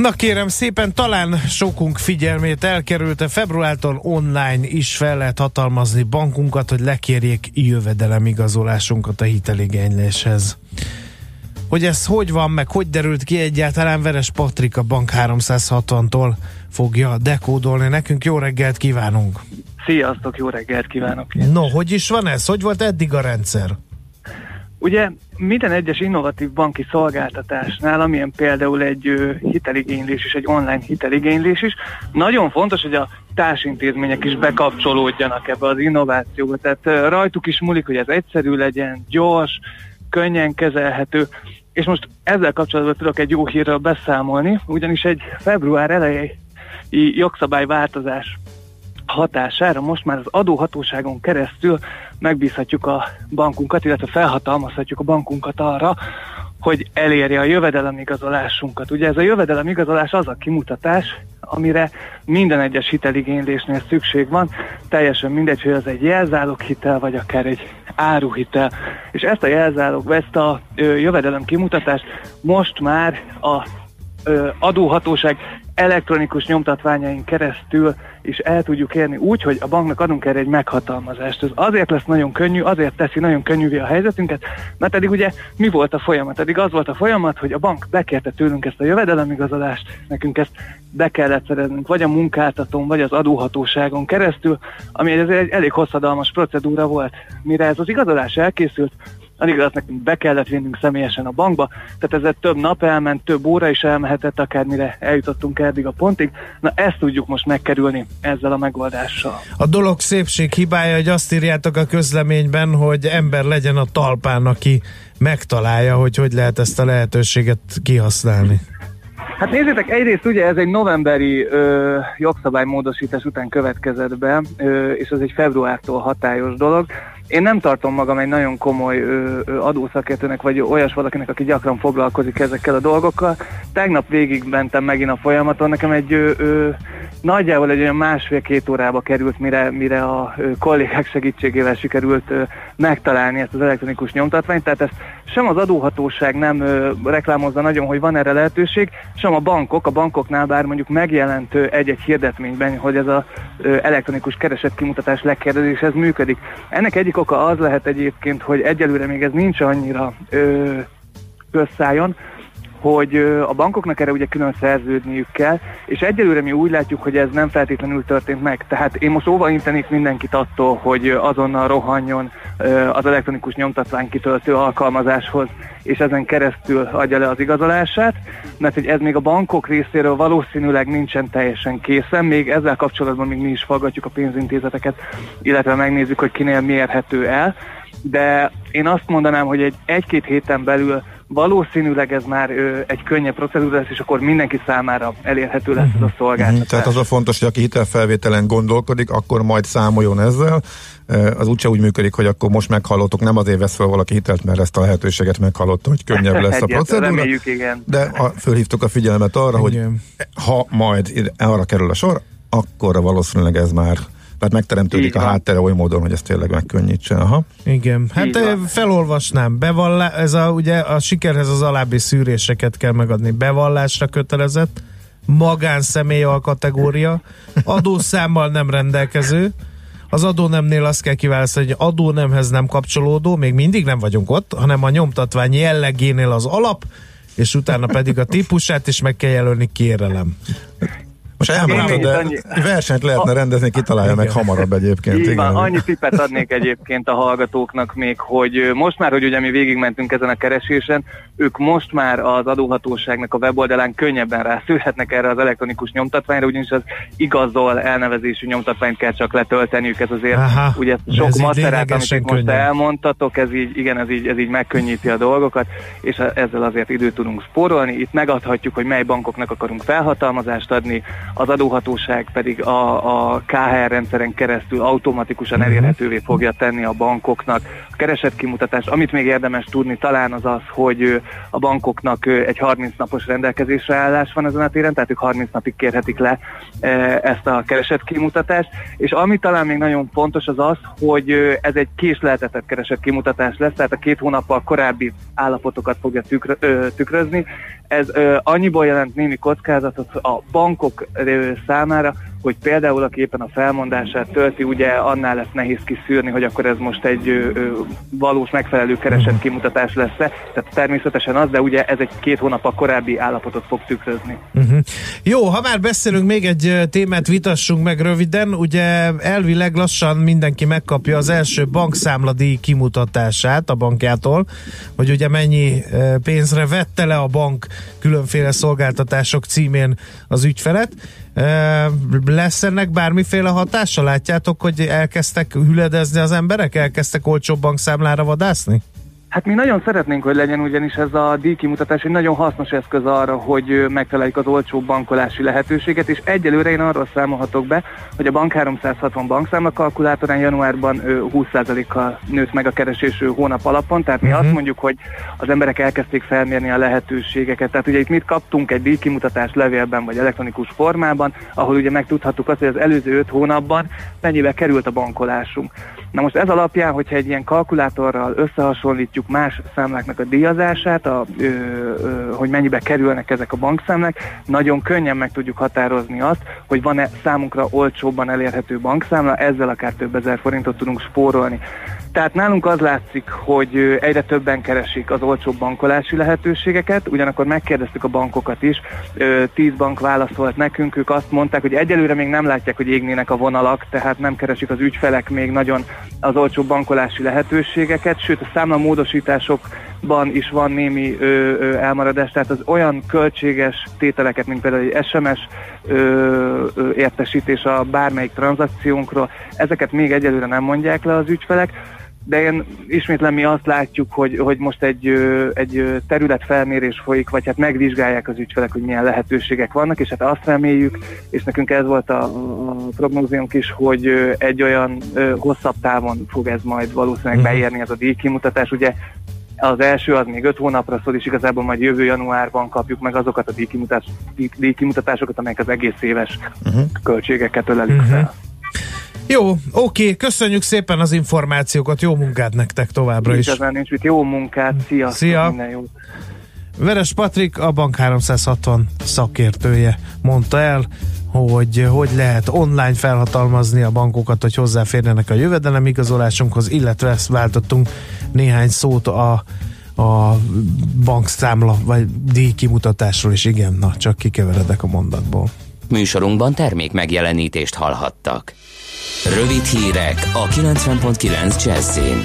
Na kérem szépen, talán sokunk figyelmét elkerülte, februártól online is fel lehet hatalmazni bankunkat, hogy lekérjék jövedelemigazolásunkat a hiteligényléshez. Hogy ez hogy van, meg hogy derült ki egyáltalán, Veres Patrik a Bank 360-tól fogja dekódolni. Nekünk jó reggelt kívánunk! Sziasztok, jó reggelt kívánok! No, hogy is van ez? Hogy volt eddig a rendszer? Ugye minden egyes innovatív banki szolgáltatásnál, amilyen például egy hiteligénylés is, egy online hiteligénylés is, nagyon fontos, hogy a társintézmények is bekapcsolódjanak ebbe az innovációba. Tehát rajtuk is múlik, hogy ez egyszerű legyen, gyors, könnyen kezelhető, és most ezzel kapcsolatban tudok egy jó hírről beszámolni, ugyanis egy február elejei jogszabályváltozás hatására most már az adóhatóságon keresztül megbízhatjuk a bankunkat, illetve felhatalmazhatjuk a bankunkat arra, hogy elérje a jövedelemigazolásunkat. Ugye ez a jövedelemigazolás az a kimutatás, amire minden egyes hiteligénylésnél szükség van, teljesen mindegy, hogy az egy jelzáloghitel, vagy akár egy áruhitel. És ezt a jelzálog, ezt a ö, jövedelem kimutatást most már a ö, adóhatóság elektronikus nyomtatványain keresztül is el tudjuk érni úgy, hogy a banknak adunk erre egy meghatalmazást. Ez azért lesz nagyon könnyű, azért teszi nagyon könnyűvé a helyzetünket, mert eddig ugye mi volt a folyamat? Eddig az volt a folyamat, hogy a bank bekérte tőlünk ezt a jövedelemigazolást, nekünk ezt be kellett szereznünk, vagy a munkáltatón, vagy az adóhatóságon keresztül, ami egy, egy elég hosszadalmas procedúra volt. Mire ez az igazolás elkészült, addig azt nekünk be kellett vinnünk személyesen a bankba, tehát ez több nap elment, több óra is elmehetett, akármire eljutottunk eddig a pontig. Na ezt tudjuk most megkerülni ezzel a megoldással. A dolog szépség hibája, hogy azt írjátok a közleményben, hogy ember legyen a talpán, aki megtalálja, hogy hogy lehet ezt a lehetőséget kihasználni. Hát nézzétek, egyrészt ugye ez egy novemberi ö, jogszabálymódosítás után következett be, ö, és ez egy februártól hatályos dolog. Én nem tartom magam egy nagyon komoly ö, ö, adószakértőnek, vagy olyas valakinek, aki gyakran foglalkozik ezekkel a dolgokkal. Tegnap végig mentem megint a folyamaton, nekem egy ö, ö, nagyjából egy olyan másfél-két órába került, mire, mire a ö, kollégák segítségével sikerült ö, megtalálni ezt az elektronikus nyomtatványt, tehát ezt sem az adóhatóság nem ö, reklámozza nagyon, hogy van erre lehetőség, sem a bankok, a bankoknál bár mondjuk megjelent egy-egy hirdetményben, hogy ez az elektronikus keresetkimutatás lekérdezés, ez működik. Ennek egyik oka az lehet egyébként, hogy egyelőre még ez nincs annyira ö, közszájon, hogy a bankoknak erre ugye külön szerződniük kell, és egyelőre mi úgy látjuk, hogy ez nem feltétlenül történt meg. Tehát én most óvaintenék mindenkit attól, hogy azonnal rohanjon az elektronikus nyomtatvány kitöltő alkalmazáshoz, és ezen keresztül adja le az igazolását, mert hogy ez még a bankok részéről valószínűleg nincsen teljesen készen, még ezzel kapcsolatban még mi is faggatjuk a pénzintézeteket, illetve megnézzük, hogy kinél mérhető el, de én azt mondanám, hogy egy egy-két héten belül valószínűleg ez már ö, egy könnyebb procedúra lesz, és akkor mindenki számára elérhető lesz ez a szolgáltatás. Tehát az a fontos, hogy aki hitelfelvételen gondolkodik, akkor majd számoljon ezzel. Az úgyse úgy működik, hogy akkor most meghallottuk, nem azért vesz fel valaki hitelt, mert ezt a lehetőséget meghallotta, hogy könnyebb lesz a procedúra. Reméljük, igen. De a, fölhívtuk a figyelmet arra, hogy Igen. ha majd ide- arra kerül a sor, akkor valószínűleg ez már tehát megteremtődik Így a háttere oly módon, hogy ez tényleg megkönnyítse. Aha. Igen, hát van. ö, felolvasnám. Bevallá, ez a, ugye a sikerhez az alábbi szűréseket kell megadni. Bevallásra kötelezett, magánszemély a kategória, adószámmal nem rendelkező, az adónemnél azt kell kiválasztani, hogy adónemhez nem kapcsolódó, még mindig nem vagyunk ott, hanem a nyomtatvány jellegénél az alap, és utána pedig a típusát is meg kell jelölni kérelem. Most elmondtad, de annyi- versenyt lehetne rendezni, kitalálja meg hamarabb egyébként. Így van, igen. annyi tippet adnék egyébként a hallgatóknak még, hogy most már, hogy ugye mi végigmentünk ezen a keresésen, ők most már az adóhatóságnak a weboldalán könnyebben rászülhetnek erre az elektronikus nyomtatványra, ugyanis az igazol elnevezésű nyomtatványt kell csak letölteniük, ez azért Aha, ugye sok macerát, amit most elmondtatok, ez így, igen, ez így, ez így megkönnyíti a dolgokat, és ezzel azért időt tudunk spórolni. Itt megadhatjuk, hogy mely bankoknak akarunk felhatalmazást adni, az adóhatóság pedig a, a KHR rendszeren keresztül automatikusan Mhm. elérhetővé fogja tenni a bankoknak a keresetkimutatást. Amit még érdemes tudni talán az az, hogy a bankoknak egy 30 napos rendelkezésre állás van ezen a téren, tehát ők 30 napig kérhetik le ezt a keresetkimutatást, és ami talán még nagyon fontos az az, hogy ez egy késleltetett keresetkimutatás lesz, tehát a két hónappal korábbi állapotokat fogja tükrözni. Ez ö, annyiból jelent némi kockázatot a bankok ö, számára, hogy például aki éppen a felmondását tölti, ugye annál lesz nehéz kiszűrni, hogy akkor ez most egy ö, ö, valós megfelelő keresett kimutatás lesz-e. Tehát természetesen az, de ugye ez egy két hónap a korábbi állapotot fog tükrözni. Uh-huh. Jó, ha már beszélünk, még egy témát vitassunk meg röviden. Ugye elvileg lassan mindenki megkapja az első bankszámladíj kimutatását a bankjától, hogy ugye mennyi pénzre vette le a bank különféle szolgáltatások címén az ügyfelet. Lesz ennek bármiféle hatása? Látjátok, hogy elkezdtek hüledezni az emberek? Elkezdtek olcsóbb bankszámlára vadászni? Hát mi nagyon szeretnénk, hogy legyen, ugyanis ez a díjkimutatás egy nagyon hasznos eszköz arra, hogy ö, megtaláljuk az olcsó bankolási lehetőséget, és egyelőre én arról számolhatok be, hogy a Bank 360 bankszámla kalkulátorán januárban ö, 20%-kal nőtt meg a keresés hónap alapon, tehát mi Mhm. azt mondjuk, hogy az emberek elkezdték felmérni a lehetőségeket. Tehát ugye itt mit kaptunk egy díjkimutatást levélben vagy elektronikus formában, ahol ugye megtudhattuk azt, hogy az előző 5 hónapban mennyibe került a bankolásunk. Na most ez alapján, hogyha egy ilyen kalkulátorral összehasonlítjuk más számláknak a díjazását, a, ö, ö, hogy mennyibe kerülnek ezek a bankszámlák, nagyon könnyen meg tudjuk határozni azt, hogy van-e számunkra olcsóbban elérhető bankszámla, ezzel akár több ezer forintot tudunk spórolni. Tehát nálunk az látszik, hogy egyre többen keresik az olcsóbb bankolási lehetőségeket, ugyanakkor megkérdeztük a bankokat is, tíz bank válaszolt nekünk, ők azt mondták, hogy egyelőre még nem látják, hogy égnének a vonalak, tehát nem keresik az ügyfelek még nagyon az olcsóbb bankolási lehetőségeket, sőt a számla módosításokban is van némi elmaradás, tehát az olyan költséges tételeket, mint például egy SMS értesítés a bármelyik tranzakciónkról, ezeket még egyelőre nem mondják le az ügyfelek, de én ismétlen mi azt látjuk, hogy, hogy most egy, egy területfelmérés folyik, vagy hát megvizsgálják az ügyfelek, hogy milyen lehetőségek vannak, és hát azt reméljük, és nekünk ez volt a, a prognóziunk is, hogy egy olyan hosszabb távon fog ez majd valószínűleg Mhm. beérni ez a díjkimutatás. Ugye az első az még öt hónapra szól, és igazából majd jövő januárban kapjuk meg azokat a díjkimutatás, díj- díjkimutatásokat, amelyek az egész éves Uh-huh. költségeket ölelik Mhm. fel. Jó, oké, köszönjük szépen az információkat, jó munkát nektek továbbra is. Igazán nincs mit. Jó munkát, sziasztok, Szia. minden jót. Veres Patrik, a Bank 360 szakértője mondta el, hogy hogy lehet online felhatalmazni a bankokat, hogy hozzáférjenek a jövedelem igazolásunkhoz, illetve ezt váltottunk néhány szót a, a bankszámla vagy díjkimutatásról is, igen, na, csak kikeveredek a mondatból. Műsorunkban termék megjelenítést hallhattak. Rövid hírek a 90.9 Jazzin.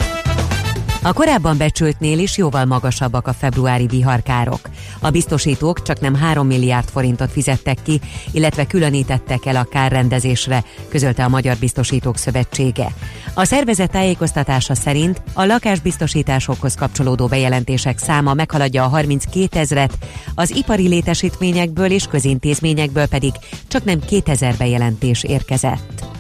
A korábban becsültnél is jóval magasabbak a februári viharkárok. A biztosítók csak nem 3 milliárd forintot fizettek ki, illetve különítettek el a kárrendezésre, közölte a Magyar Biztosítók Szövetsége. A szervezet tájékoztatása szerint a lakásbiztosításokhoz kapcsolódó bejelentések száma meghaladja a 32 ezret, az ipari létesítményekből és közintézményekből pedig csak nem 2000 bejelentés érkezett.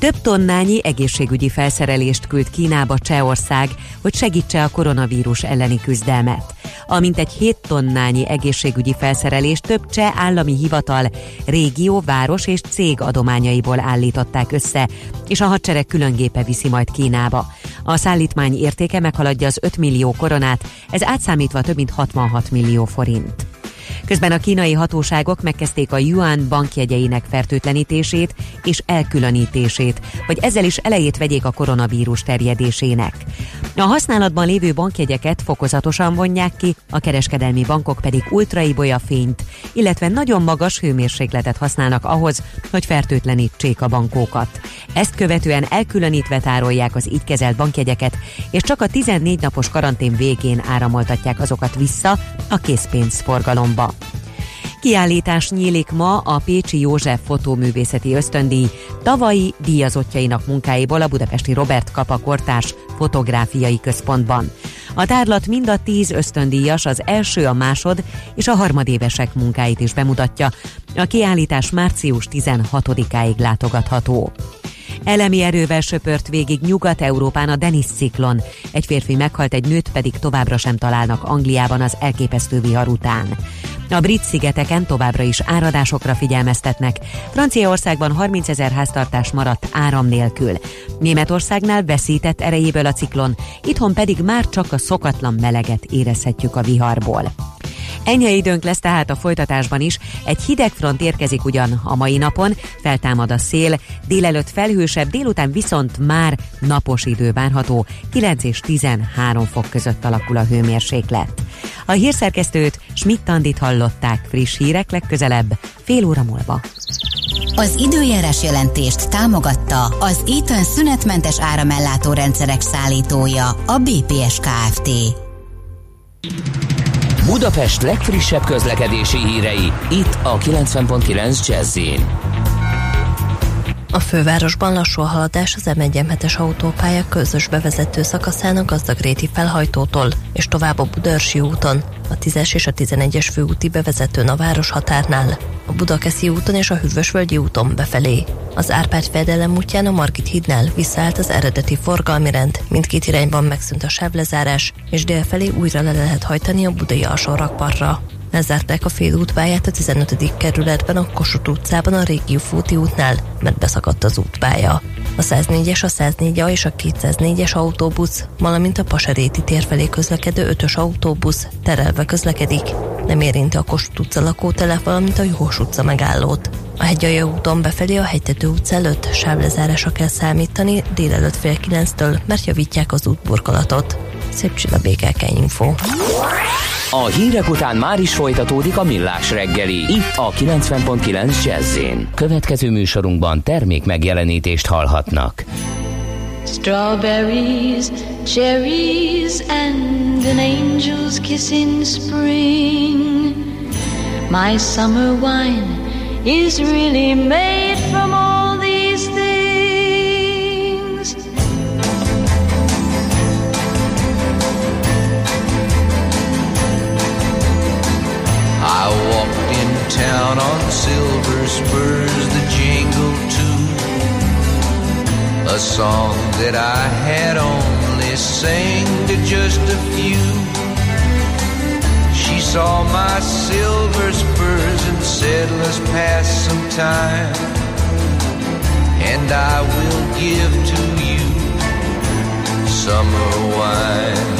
Több tonnányi egészségügyi felszerelést küld Kínába Csehország, hogy segítse a koronavírus elleni küzdelmet. A mintegy 7 tonnányi egészségügyi felszerelést több cseh állami hivatal, régió, város és cég adományaiból állították össze, és a hadsereg különgépe viszi majd Kínába. A szállítmány értéke meghaladja az 5 millió koronát, ez átszámítva több mint 66 millió forint. Közben a kínai hatóságok megkezdték a yuan bankjegyeinek fertőtlenítését és elkülönítését, hogy ezzel is elejét vegyék a koronavírus terjedésének. A használatban lévő bankjegyeket fokozatosan vonják ki, a kereskedelmi bankok pedig ultraibolya fényt, illetve nagyon magas hőmérsékletet használnak ahhoz, hogy fertőtlenítsék a bankókat. Ezt követően elkülönítve tárolják az így kezelt bankjegyeket, és csak a 14 napos karantén végén áramoltatják azokat vissza a készpénzforgalomba. Kiállítás nyílik ma a Pécsi József fotóművészeti ösztöndíj tavalyi díjazottjainak munkáiból a budapesti Robert Kapa Kortárs Fotográfiai Központban. A tárlat mind a tíz ösztöndíjas, az első, a másod és a harmadévesek munkáit is bemutatja. A kiállítás március 16-áig látogatható. Elemi erővel söpört végig Nyugat-Európán a Denis ciklon. Egy férfi meghalt, egy nőt pedig továbbra sem találnak Angliában az elképesztő vihar után. A brit szigeteken továbbra is áradásokra figyelmeztetnek. Franciaországban 30 ezer háztartás maradt áram nélkül. Németországnál veszített erejéből a ciklon, itthon pedig már csak a szokatlan meleget érezhetjük a viharból. Enyhe időnk lesz tehát a folytatásban is. Egy hideg front érkezik ugyan a mai napon, feltámad a szél, délelőtt felhősebb, délután viszont már napos idő várható, 9 és 13 fok között alakul a hőmérséklet. A hírszerkesztőt Schmidt-Tandit hallották friss hírek legközelebb, fél óra múlva. Az időjárás jelentést támogatta az Eaton szünetmentes áramellátó rendszerek szállítója, a BPS Kft. Budapest legfrissebb közlekedési hírei, itt a 90.9 jazz A fővárosban lassú a haladás az M1 autópálya közös bevezető szakaszán a Gazdagréti felhajtótól és tovább a Budörsi úton, a 10-es és a 11-es főúti bevezetőn a város határnál, a Budakeszi úton és a Hűvösvölgyi úton befelé. Az Árpád fedelem útján a Margit hídnál visszaállt az eredeti forgalmi rend, mindkét irányban megszűnt a sávlezárás, és délfelé újra le lehet hajtani a budai alsórakparra. Lezárták a félútpályát a 15. kerületben a Kossuth utcában a régi Fúti útnál, mert beszakadt az útpálya. A 104-es, a 104 és a 204-es autóbusz, valamint a Pasaréti tér felé közlekedő 5-ös autóbusz terelve közlekedik. Nem érinti a Kossuth utca lakótelep, valamint a Juhos utca megállót. A hegyalja úton befelé a hegytető utca előtt sávlezárásra kell számítani délelőtt fél kilenctől, mert javítják az útburkolatot. Szép csilla BKK Info. A hírek után már is folytatódik a millás reggeli, itt a 90.9 jazz Következő műsorunkban termék megjelenítést hallhatnak. Strawberries, cherries, and an angel's kiss in spring. My summer wine is really made from all I walked in town on silver spurs that jingle too. A song that I had only sang to just a few. She saw my silver spurs and said, Let's pass some time. And I will give to you summer wine.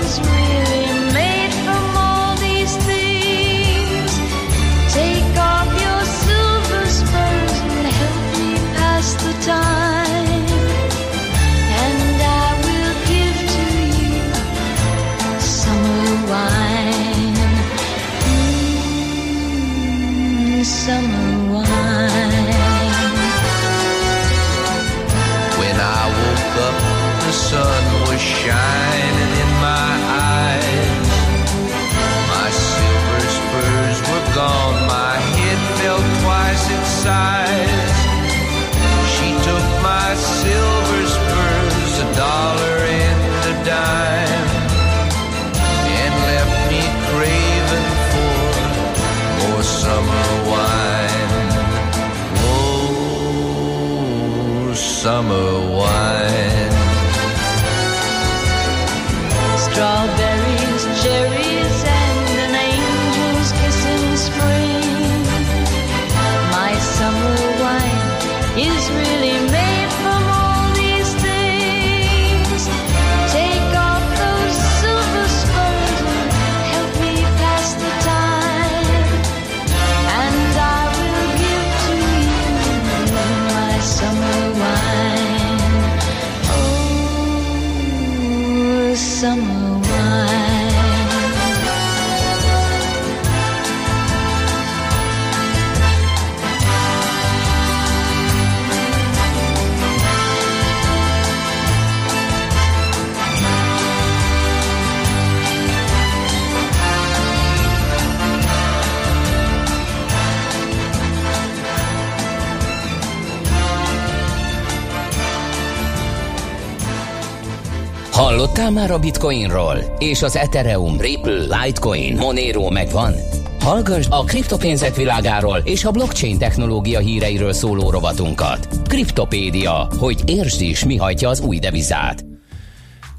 Hallottál már a Bitcoinról? És az Ethereum, Ripple, Litecoin, Monero megvan? Hallgass a kriptopénzek világáról és a blockchain technológia híreiről szóló rovatunkat. Kriptopédia, hogy értsd is, mi hajtja az új devizát.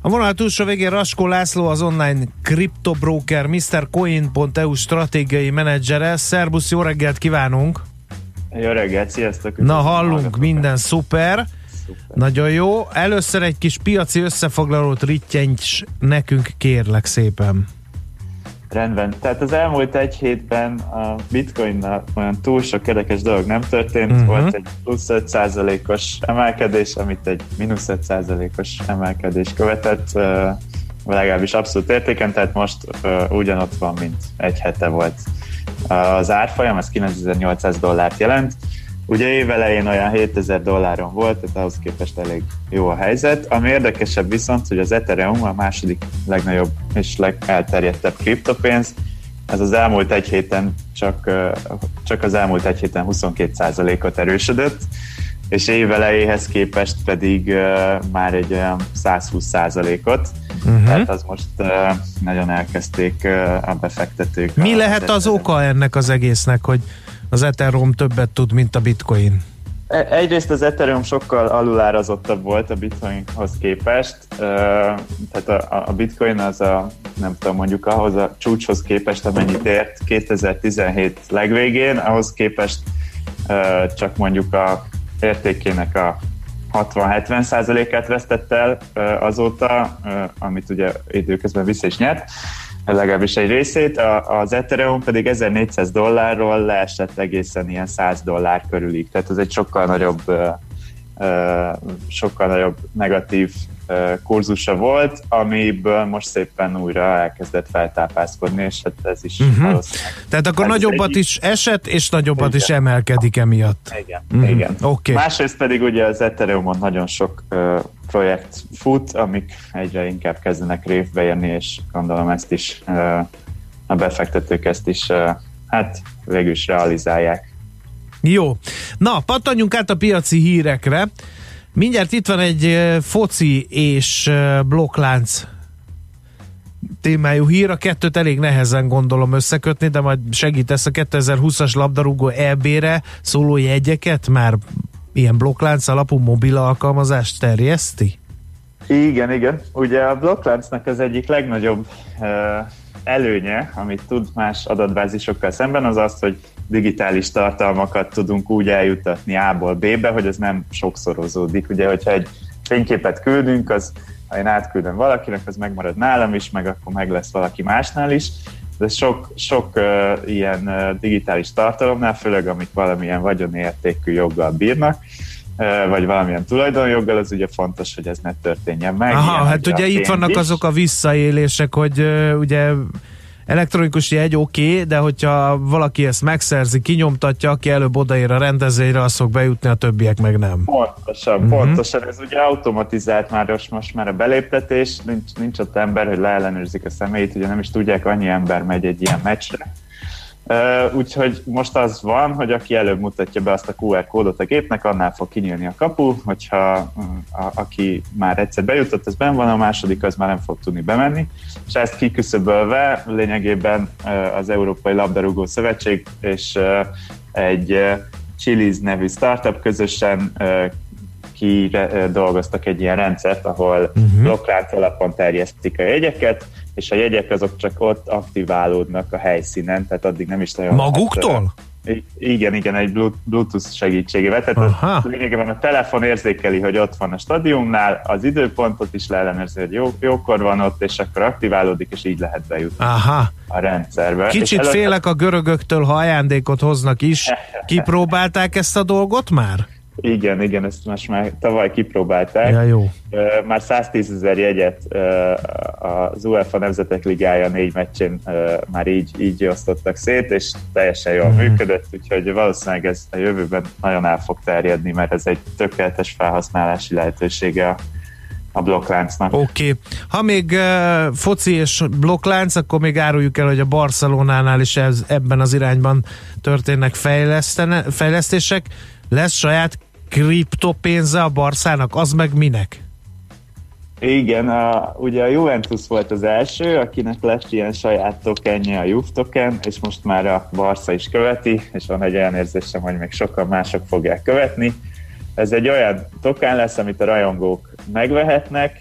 A vonal túlsó végén Raskó László, az online kriptobroker, MrCoin.eu stratégiai menedzsere. Szerbusz, jó reggelt kívánunk! Jó reggelt, sziasztok! Na hallunk, minden szuper. Nagyon jó. Először egy kis piaci összefoglalót rittyents nekünk, kérlek szépen. Rendben. Tehát az elmúlt egy hétben a bitcoinnal olyan túl sok érdekes dolog nem történt. Uh-huh. Volt egy plusz 5%-os emelkedés, amit egy mínusz 5%-os emelkedés követett, uh, legalábbis abszolút értéken, tehát most uh, ugyanott van, mint egy hete volt. Uh, az árfolyam, ez 9800 dollárt jelent. Ugye évelején olyan 7000 dolláron volt, tehát ahhoz képest elég jó a helyzet. Ami érdekesebb viszont, hogy az Ethereum a második legnagyobb és legelterjedtebb kriptopénz, ez az elmúlt egy héten csak, csak az elmúlt egy héten 22%-ot erősödött, és évelejéhez képest pedig már egy olyan 120%-ot, Mhm. tehát az most nagyon elkezdték a befektetők. Mi a- lehet az oka ennek az egésznek, hogy az Ethereum többet tud, mint a Bitcoin? E- Egyrészt az Ethereum sokkal alulárazottabb volt a Bitcoinhoz képest, tehát a, Bitcoin az a, nem tudom, mondjuk ahhoz a csúcshoz képest, amennyit ért 2017 legvégén, ahhoz képest csak mondjuk a értékének a 60-70 százalékát vesztett el azóta, amit ugye időközben vissza is nyert, legalábbis egy részét, a, az Ethereum pedig 1400 dollárról leesett egészen ilyen 100 dollár körülig, tehát ez egy sokkal nagyobb sokkal nagyobb negatív kurzusa volt, amiből most szépen újra elkezdett feltápászkodni, és hát ez is valószínűleg Tehát akkor Ez nagyobbat egy- is esett, és nagyobbat Igen. is emelkedik emiatt. Igen, Mhm. igen. Oké. Másrészt pedig ugye az Ethereumon nagyon sok ö, projekt fut, amik egyre inkább kezdenek révbe jönni, és gondolom ezt is ö, a befektetők ezt is ö, hát végül is realizálják. Jó. Na, pattanjunk át a piaci hírekre. Mindjárt itt van egy foci és blokklánc témájú hír. A kettőt elég nehezen gondolom összekötni, de majd segítesz a 2020-as labdarúgó EB-re szóló jegyeket már ilyen blokklánc alapú mobil alkalmazást terjeszti? Igen, igen. Ugye a blokkláncnak az egyik legnagyobb uh, előnye, amit tud más adatbázisokkal szemben, az az, hogy digitális tartalmakat tudunk úgy eljutatni A-ból B-be, hogy ez nem sokszorozódik. Ugye, hogyha egy fényképet küldünk, az ha én átküldöm valakinek, az megmarad nálam is, meg akkor meg lesz valaki másnál is. De sok, sok uh, ilyen uh, digitális tartalomnál, főleg amik valamilyen vagyonértékű joggal bírnak, uh, vagy valamilyen tulajdonjoggal, az ugye fontos, hogy ez ne történjen meg. Aha, Ilyen, hát ugye itt vannak is. azok a visszaélések, hogy ö, ugye elektronikus jegy oké, okay, de hogyha valaki ezt megszerzi, kinyomtatja, aki előbb odaér a rendezvényre, az fog bejutni, a többiek meg nem. Pontosan, uh-huh. pontosan. Ez ugye automatizált már most, most már a beléptetés, nincs, nincs ott ember, hogy leellenőrzik a személyét, ugye nem is tudják, annyi ember megy egy ilyen meccsre. Uh, úgyhogy most az van, hogy aki előbb mutatja be azt a QR kódot a gépnek, annál fog kinyílni a kapu, hogyha a, aki már egyszer bejutott, az ben van, a második az már nem fog tudni bemenni, és ezt kiküszöbölve lényegében uh, az Európai Labdarúgó Szövetség és uh, egy Chili's nevű startup közösen uh, ki uh, dolgoztak egy ilyen rendszert, ahol uh-huh. blokklánc alapon terjesztik a jegyeket, és a jegyek azok csak ott aktiválódnak a helyszínen, tehát addig nem is nagyon... Maguktól? I- igen, igen, egy Blu- Bluetooth segítségével. Tehát Aha. a, lényegében a telefon érzékeli, hogy ott van a stadiumnál, az időpontot is leellenőrzi, hogy jó, jókor van ott, és akkor aktiválódik, és így lehet bejutni Aha. a rendszerbe. Kicsit félek a görögöktől, ha ajándékot hoznak is. Kipróbálták ezt a dolgot már? Igen, igen, ezt most már tavaly kipróbálták. Ja, jó. Már 110 ezer jegyet az UEFA Nemzetek Ligája négy meccsén már így, így osztottak szét, és teljesen jól Mhm. működött, úgyhogy valószínűleg ez a jövőben nagyon el fog terjedni, mert ez egy tökéletes felhasználási lehetősége a, a blokkláncnak. Oké. Okay. Ha még uh, foci és blokklánc, akkor még áruljuk el, hogy a Barcelonánál is ez, ebben az irányban történnek fejlesztések. Lesz saját kriptopénze a Barszának, az meg minek? Igen, a, ugye a Juventus volt az első, akinek lett ilyen saját tokenje, a Juve token, és most már a Barca is követi, és van egy olyan érzésem, hogy még sokan mások fogják követni. Ez egy olyan token lesz, amit a rajongók megvehetnek.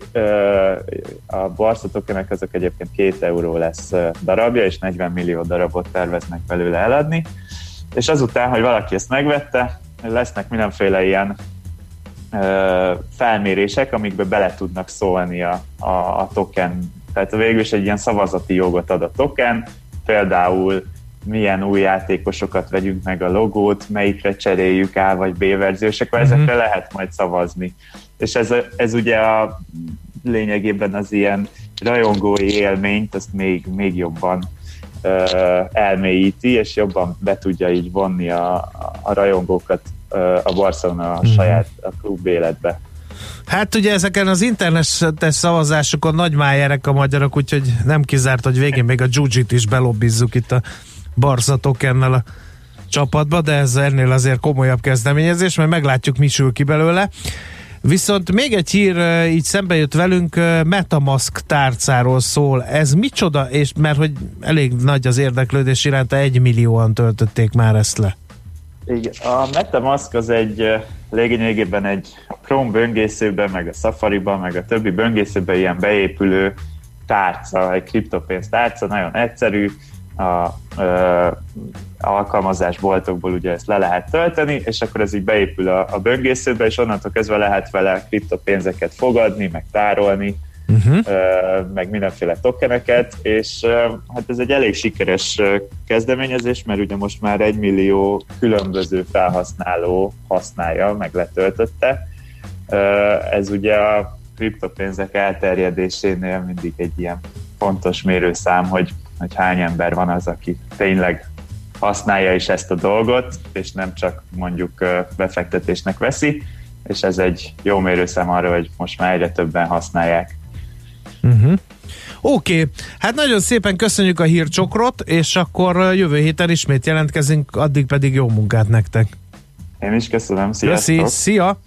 A Barca tokenek azok egyébként 2 euró lesz darabja, és 40 millió darabot terveznek belőle eladni. És azután, hogy valaki ezt megvette, lesznek mindenféle ilyen ö, felmérések, amikbe bele tudnak szólni a, a, a token. Tehát végül is egy ilyen szavazati jogot ad a token, például milyen új játékosokat vegyünk meg a logót, melyikre cseréljük A vagy B verzió, és akkor Mhm. ezekre lehet majd szavazni. És ez, ez ugye a lényegében az ilyen rajongói élményt, azt még, még jobban ö, elmélyíti, és jobban be tudja így vonni a, a, rajongókat a Barcelona a Mhm. saját a klub életbe. Hát ugye ezeken az internetes szavazásokon nagy májerek a magyarok, úgyhogy nem kizárt, hogy végén még a Jujit is belobbizzuk itt a Barca tokennel a csapatba, de ez ennél azért komolyabb kezdeményezés, mert meglátjuk, mi sül ki belőle. Viszont még egy hír így szembe jött velünk, Metamask tárcáról szól. Ez micsoda? És mert hogy elég nagy az érdeklődés iránta, egy millióan töltötték már ezt le. Igen, a MetaMask az egy lényegében egy Chrome böngészőben, meg a Safari-ban, meg a többi böngészőben ilyen beépülő tárca, egy kriptopénz tárca, nagyon egyszerű, a ö, alkalmazásboltokból ugye ezt le lehet tölteni, és akkor ez így beépül a, a böngészőbe, és onnantól kezdve lehet vele kriptopénzeket fogadni, meg tárolni, Uh-huh. meg mindenféle tokeneket, és hát ez egy elég sikeres kezdeményezés, mert ugye most már egy millió különböző felhasználó használja, meg letöltötte. Ez ugye a kriptopénzek elterjedésénél mindig egy ilyen fontos mérőszám, hogy, hogy hány ember van az, aki tényleg használja is ezt a dolgot, és nem csak mondjuk befektetésnek veszi, és ez egy jó mérőszám arra, hogy most már egyre többen használják. Uh-huh. Oké, okay. hát nagyon szépen köszönjük a hírcsokrot, és akkor jövő héten ismét jelentkezünk, addig pedig jó munkát nektek. Én is köszönöm, sziasztok! Köszi, szia!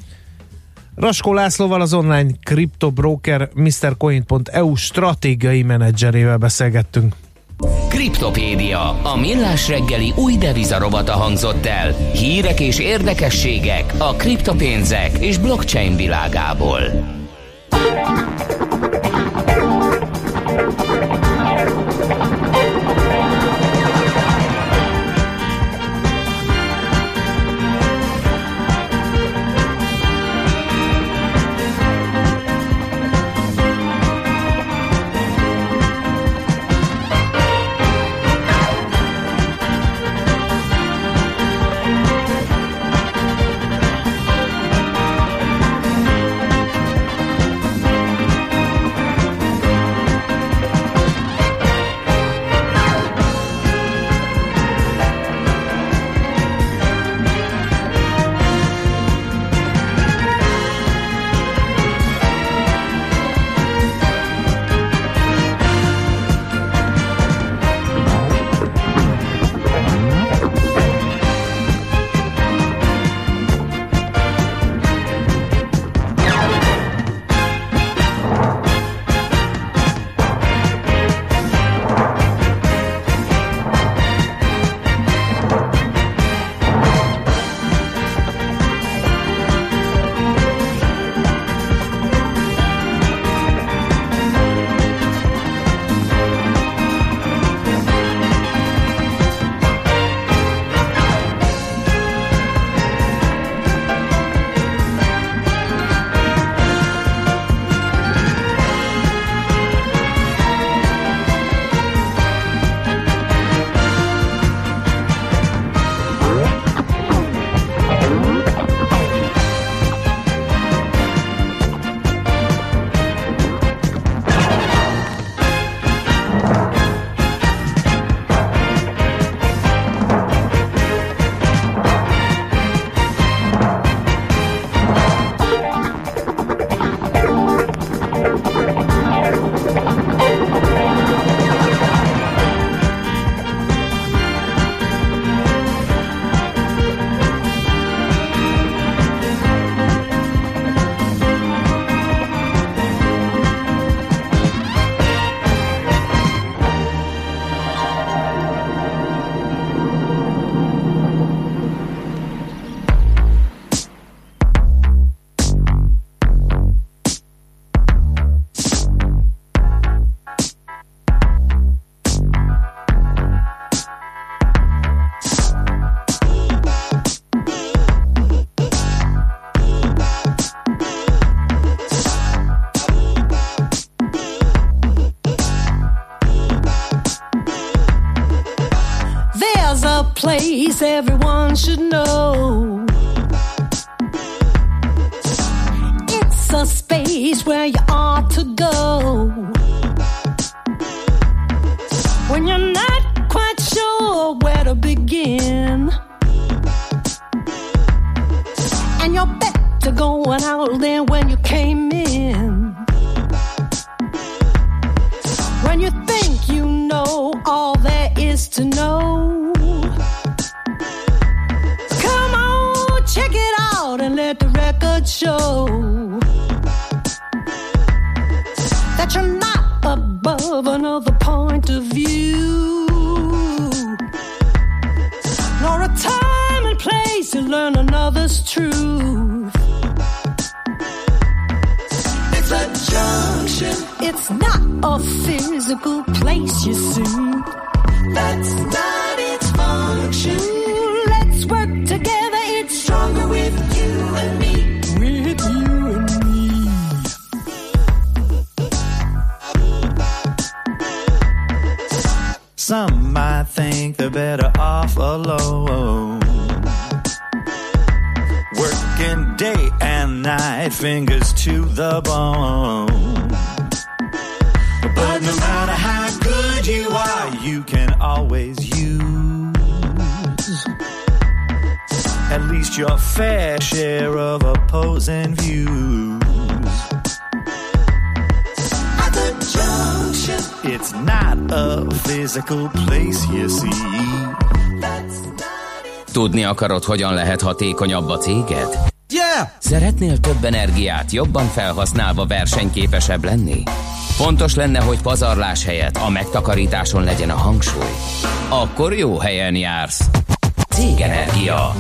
Raskó Lászlóval az online kriptobroker MrCoin.eu stratégiai menedzserével beszélgettünk. Kriptopédia, a millás reggeli új devizarobata hangzott el. Hírek és érdekességek a kriptopénzek és blockchain világából. Everyone should know. Physical place, you see. That's not its function. Let's work together. It's stronger with you and me. With you and me. Some might think they're better off alone. Working day and night, fingers to the bone. Physical place, you see. Tudni akarod, hogyan lehet hatékonyabb a céged? Yeah! Szeretnél több energiát jobban felhasználva versenyképesebb lenni? Fontos lenne, hogy pazarlás helyett a megtakarításon legyen a hangsúly. Akkor jó helyen jársz. Cégenergia.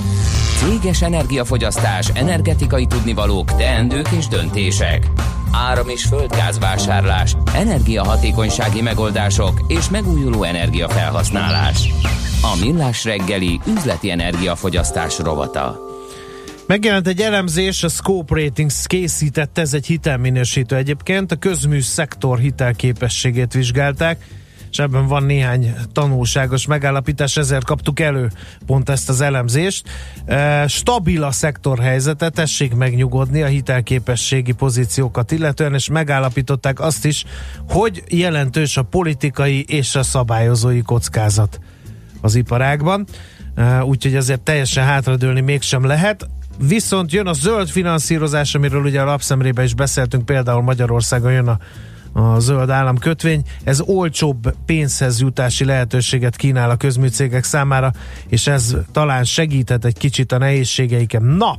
Céges energiafogyasztás, energetikai tudnivalók, teendők és döntések. Áram- és földgázvásárlás, energiahatékonysági megoldások és megújuló energiafelhasználás. A Millás reggeli üzleti energiafogyasztás rovata. Megjelent egy elemzés, a Scope Ratings készítette, ez egy hitelminősítő egyébként, a közmű szektor hitelképességét vizsgálták, és ebben van néhány tanulságos megállapítás, ezért kaptuk elő pont ezt az elemzést. E, Stabil a szektor helyzete, tessék megnyugodni a hitelképességi pozíciókat illetően, és megállapították azt is, hogy jelentős a politikai és a szabályozói kockázat az iparágban, E, úgyhogy ezért teljesen hátradőlni mégsem lehet. Viszont jön a zöld finanszírozás, amiről ugye a lapszemrébe is beszéltünk, például Magyarországon jön a a zöld államkötvény. Ez olcsóbb pénzhez jutási lehetőséget kínál a közműcégek számára, és ez talán segíthet egy kicsit a nehézségeiken. Na,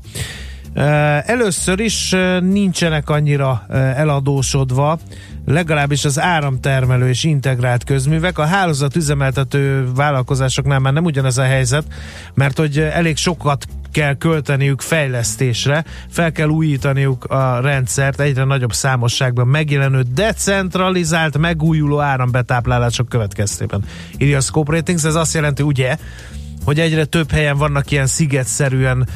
Először is nincsenek annyira eladósodva, legalábbis az áramtermelő és integrált közművek. A hálózat üzemeltető vállalkozásoknál már nem ugyanez a helyzet, mert hogy elég sokat kell költeniük fejlesztésre, fel kell újítaniuk a rendszert egyre nagyobb számosságban megjelenő decentralizált, megújuló árambetáplálások következtében. Írja a Scope Ratings, ez azt jelenti ugye, hogy egyre több helyen vannak ilyen szigetszerűen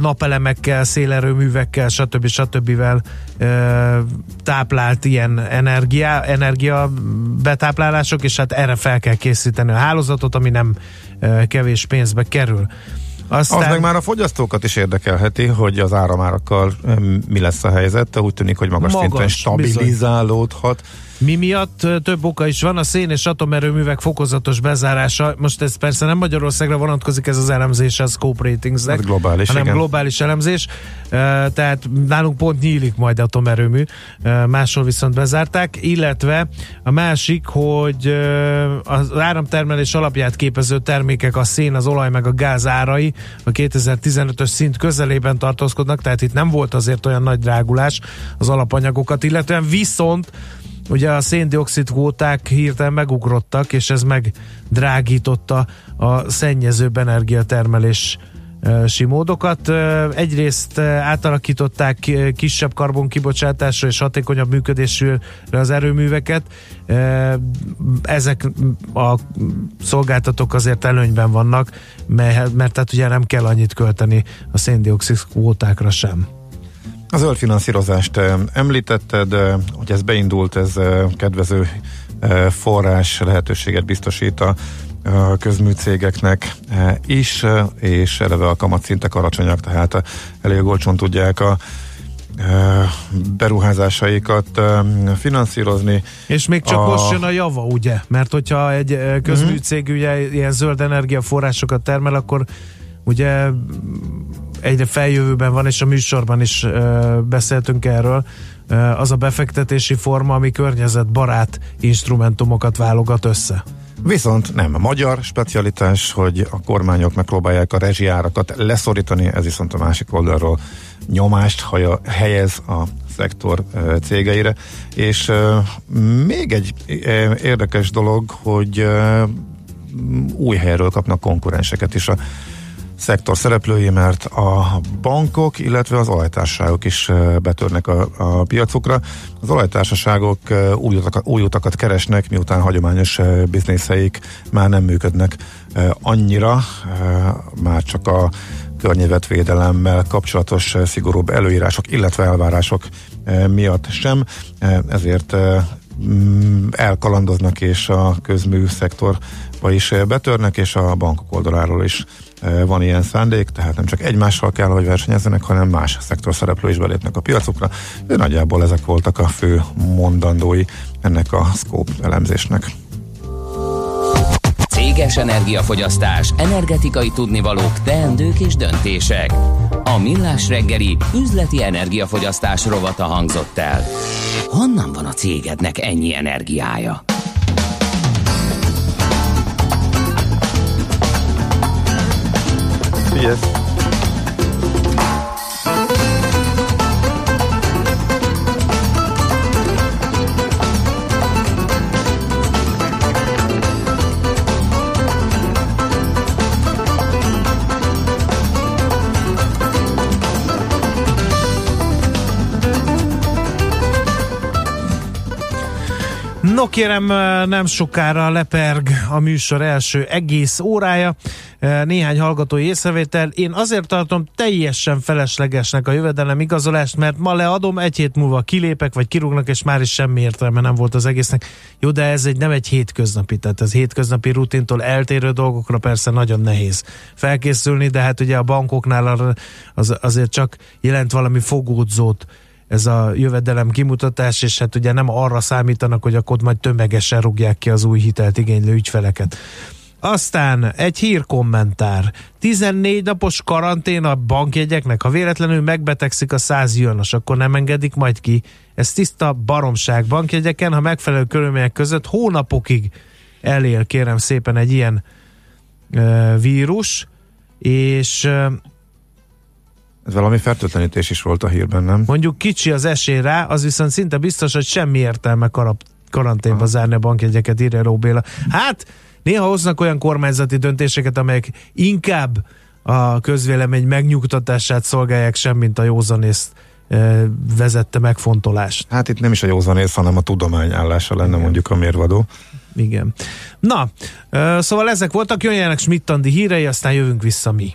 napelemekkel, szélerőművekkel, stb. stb. Táplált ilyen energia, energia betáplálások, és hát erre fel kell készíteni a hálózatot, ami nem kevés pénzbe kerül. Aztán... Az meg már a fogyasztókat is érdekelheti, hogy az áramárakkal mi lesz a helyzet. Úgy tűnik, hogy magas, Magas, szinten stabilizálódhat. Mi miatt több oka is van, a szén és atomerőművek fokozatos bezárása. Most ez persze nem Magyarországra vonatkozik ez az elemzés, a Scope Ratingsnek, Hát globális, hanem igen. globális elemzés. Tehát nálunk pont nyílik majd atomerőmű, máshol viszont bezárták, illetve a másik, hogy az áramtermelés alapját képező termékek, a szén, az olaj meg a gáz árai a 2015-ös szint közelében tartózkodnak, tehát itt nem volt azért olyan nagy drágulás az alapanyagokat, illetően viszont ugye a széndiokszid kvóták hirtelen megugrottak, és ez megdrágította a szennyezőbb energiatermelés simódokat. Egyrészt átalakították kisebb karbonkibocsátásra és hatékonyabb működésűre az erőműveket. Ezek a szolgáltatók azért előnyben vannak, mert, mert tehát ugye nem kell annyit költeni a széndiokszid kvótákra sem. A zöld finanszírozást említetted, hogy ez beindult, ez kedvező forrás lehetőséget biztosít a közműcégeknek is, és eleve a kamatszintek alacsonyak, tehát eh, elég olcsón tudják a beruházásaikat finanszírozni. És még csak a... most jön a java, ugye? Mert hogyha egy közműcég ugye ilyen zöld energiaforrásokat termel, akkor ugye egyre feljövőben van, és a műsorban is beszéltünk erről, az a befektetési forma, ami környezetbarát instrumentumokat válogat össze. Viszont nem a magyar specialitás, hogy a kormányok megpróbálják a rezsiárakat leszorítani, ez viszont a másik oldalról nyomást haja, helyez a szektor cégeire. És még egy érdekes dolog, hogy új helyről kapnak konkurenseket is a szektor szereplői, mert a bankok, illetve az olajtársaságok is betörnek a, a piacokra. Az olajtársaságok új, utakat, új utakat keresnek, miután hagyományos bizniszeik már nem működnek annyira, már csak a környezetvédelemmel kapcsolatos szigorúbb előírások, illetve elvárások miatt sem, ezért mm, elkalandoznak és a közmű szektorba is betörnek, és a bankok oldaláról is van ilyen szándék, tehát nem csak egymással kell, hogy versenyezzenek, hanem más szektor szereplő is belépnek a piacokra, de nagyjából ezek voltak a fő mondandói ennek a scope elemzésnek. Céges energiafogyasztás, energetikai tudnivalók, teendők és döntések. A Millás reggeli üzleti energiafogyasztás rovata hangzott el. Honnan van a cégednek ennyi energiája? Yes. No kérem, nem sokára leperg a műsor első egész órája. Néhány hallgatói észrevétel. Én azért tartom teljesen feleslegesnek a jövedelem igazolást, mert ma leadom, egy hét múlva kilépek, vagy kirúgnak, és már is semmi értelme nem volt az egésznek. Jó, de ez egy nem egy hétköznapi, tehát ez hétköznapi rutintól eltérő dolgokra persze nagyon nehéz felkészülni, de hát ugye a bankoknál az, azért csak jelent valami fogódzót ez a jövedelem kimutatás, és hát ugye nem arra számítanak, hogy akkor majd tömegesen rúgják ki az új hitelt igénylő ügyfeleket. Aztán egy hírkommentár. 14 napos karantén a bankjegyeknek. Ha véletlenül megbetegszik a 100 jönos, akkor nem engedik majd ki. Ez tiszta baromság bankjegyeken, ha megfelelő körülmények között hónapokig elél kérem szépen egy ilyen uh, vírus, és uh, Ez valami fertőtlenítés is volt a hírben, nem? Mondjuk kicsi az esély rá, az viszont szinte biztos, hogy semmi értelme karab, karanténba zárni a bankjegyeket, írja Róbéla. Hát, néha hoznak olyan kormányzati döntéseket, amelyek inkább a közvélemény megnyugtatását szolgálják sem, mint a józanészt e, vezette megfontolást. Hát itt nem is a józanész, hanem a tudomány állása lenne Igen. mondjuk a mérvadó. Igen. Na, e, szóval ezek voltak, jöjjenek Schmidt-Andi hírei, aztán jövünk vissza mi.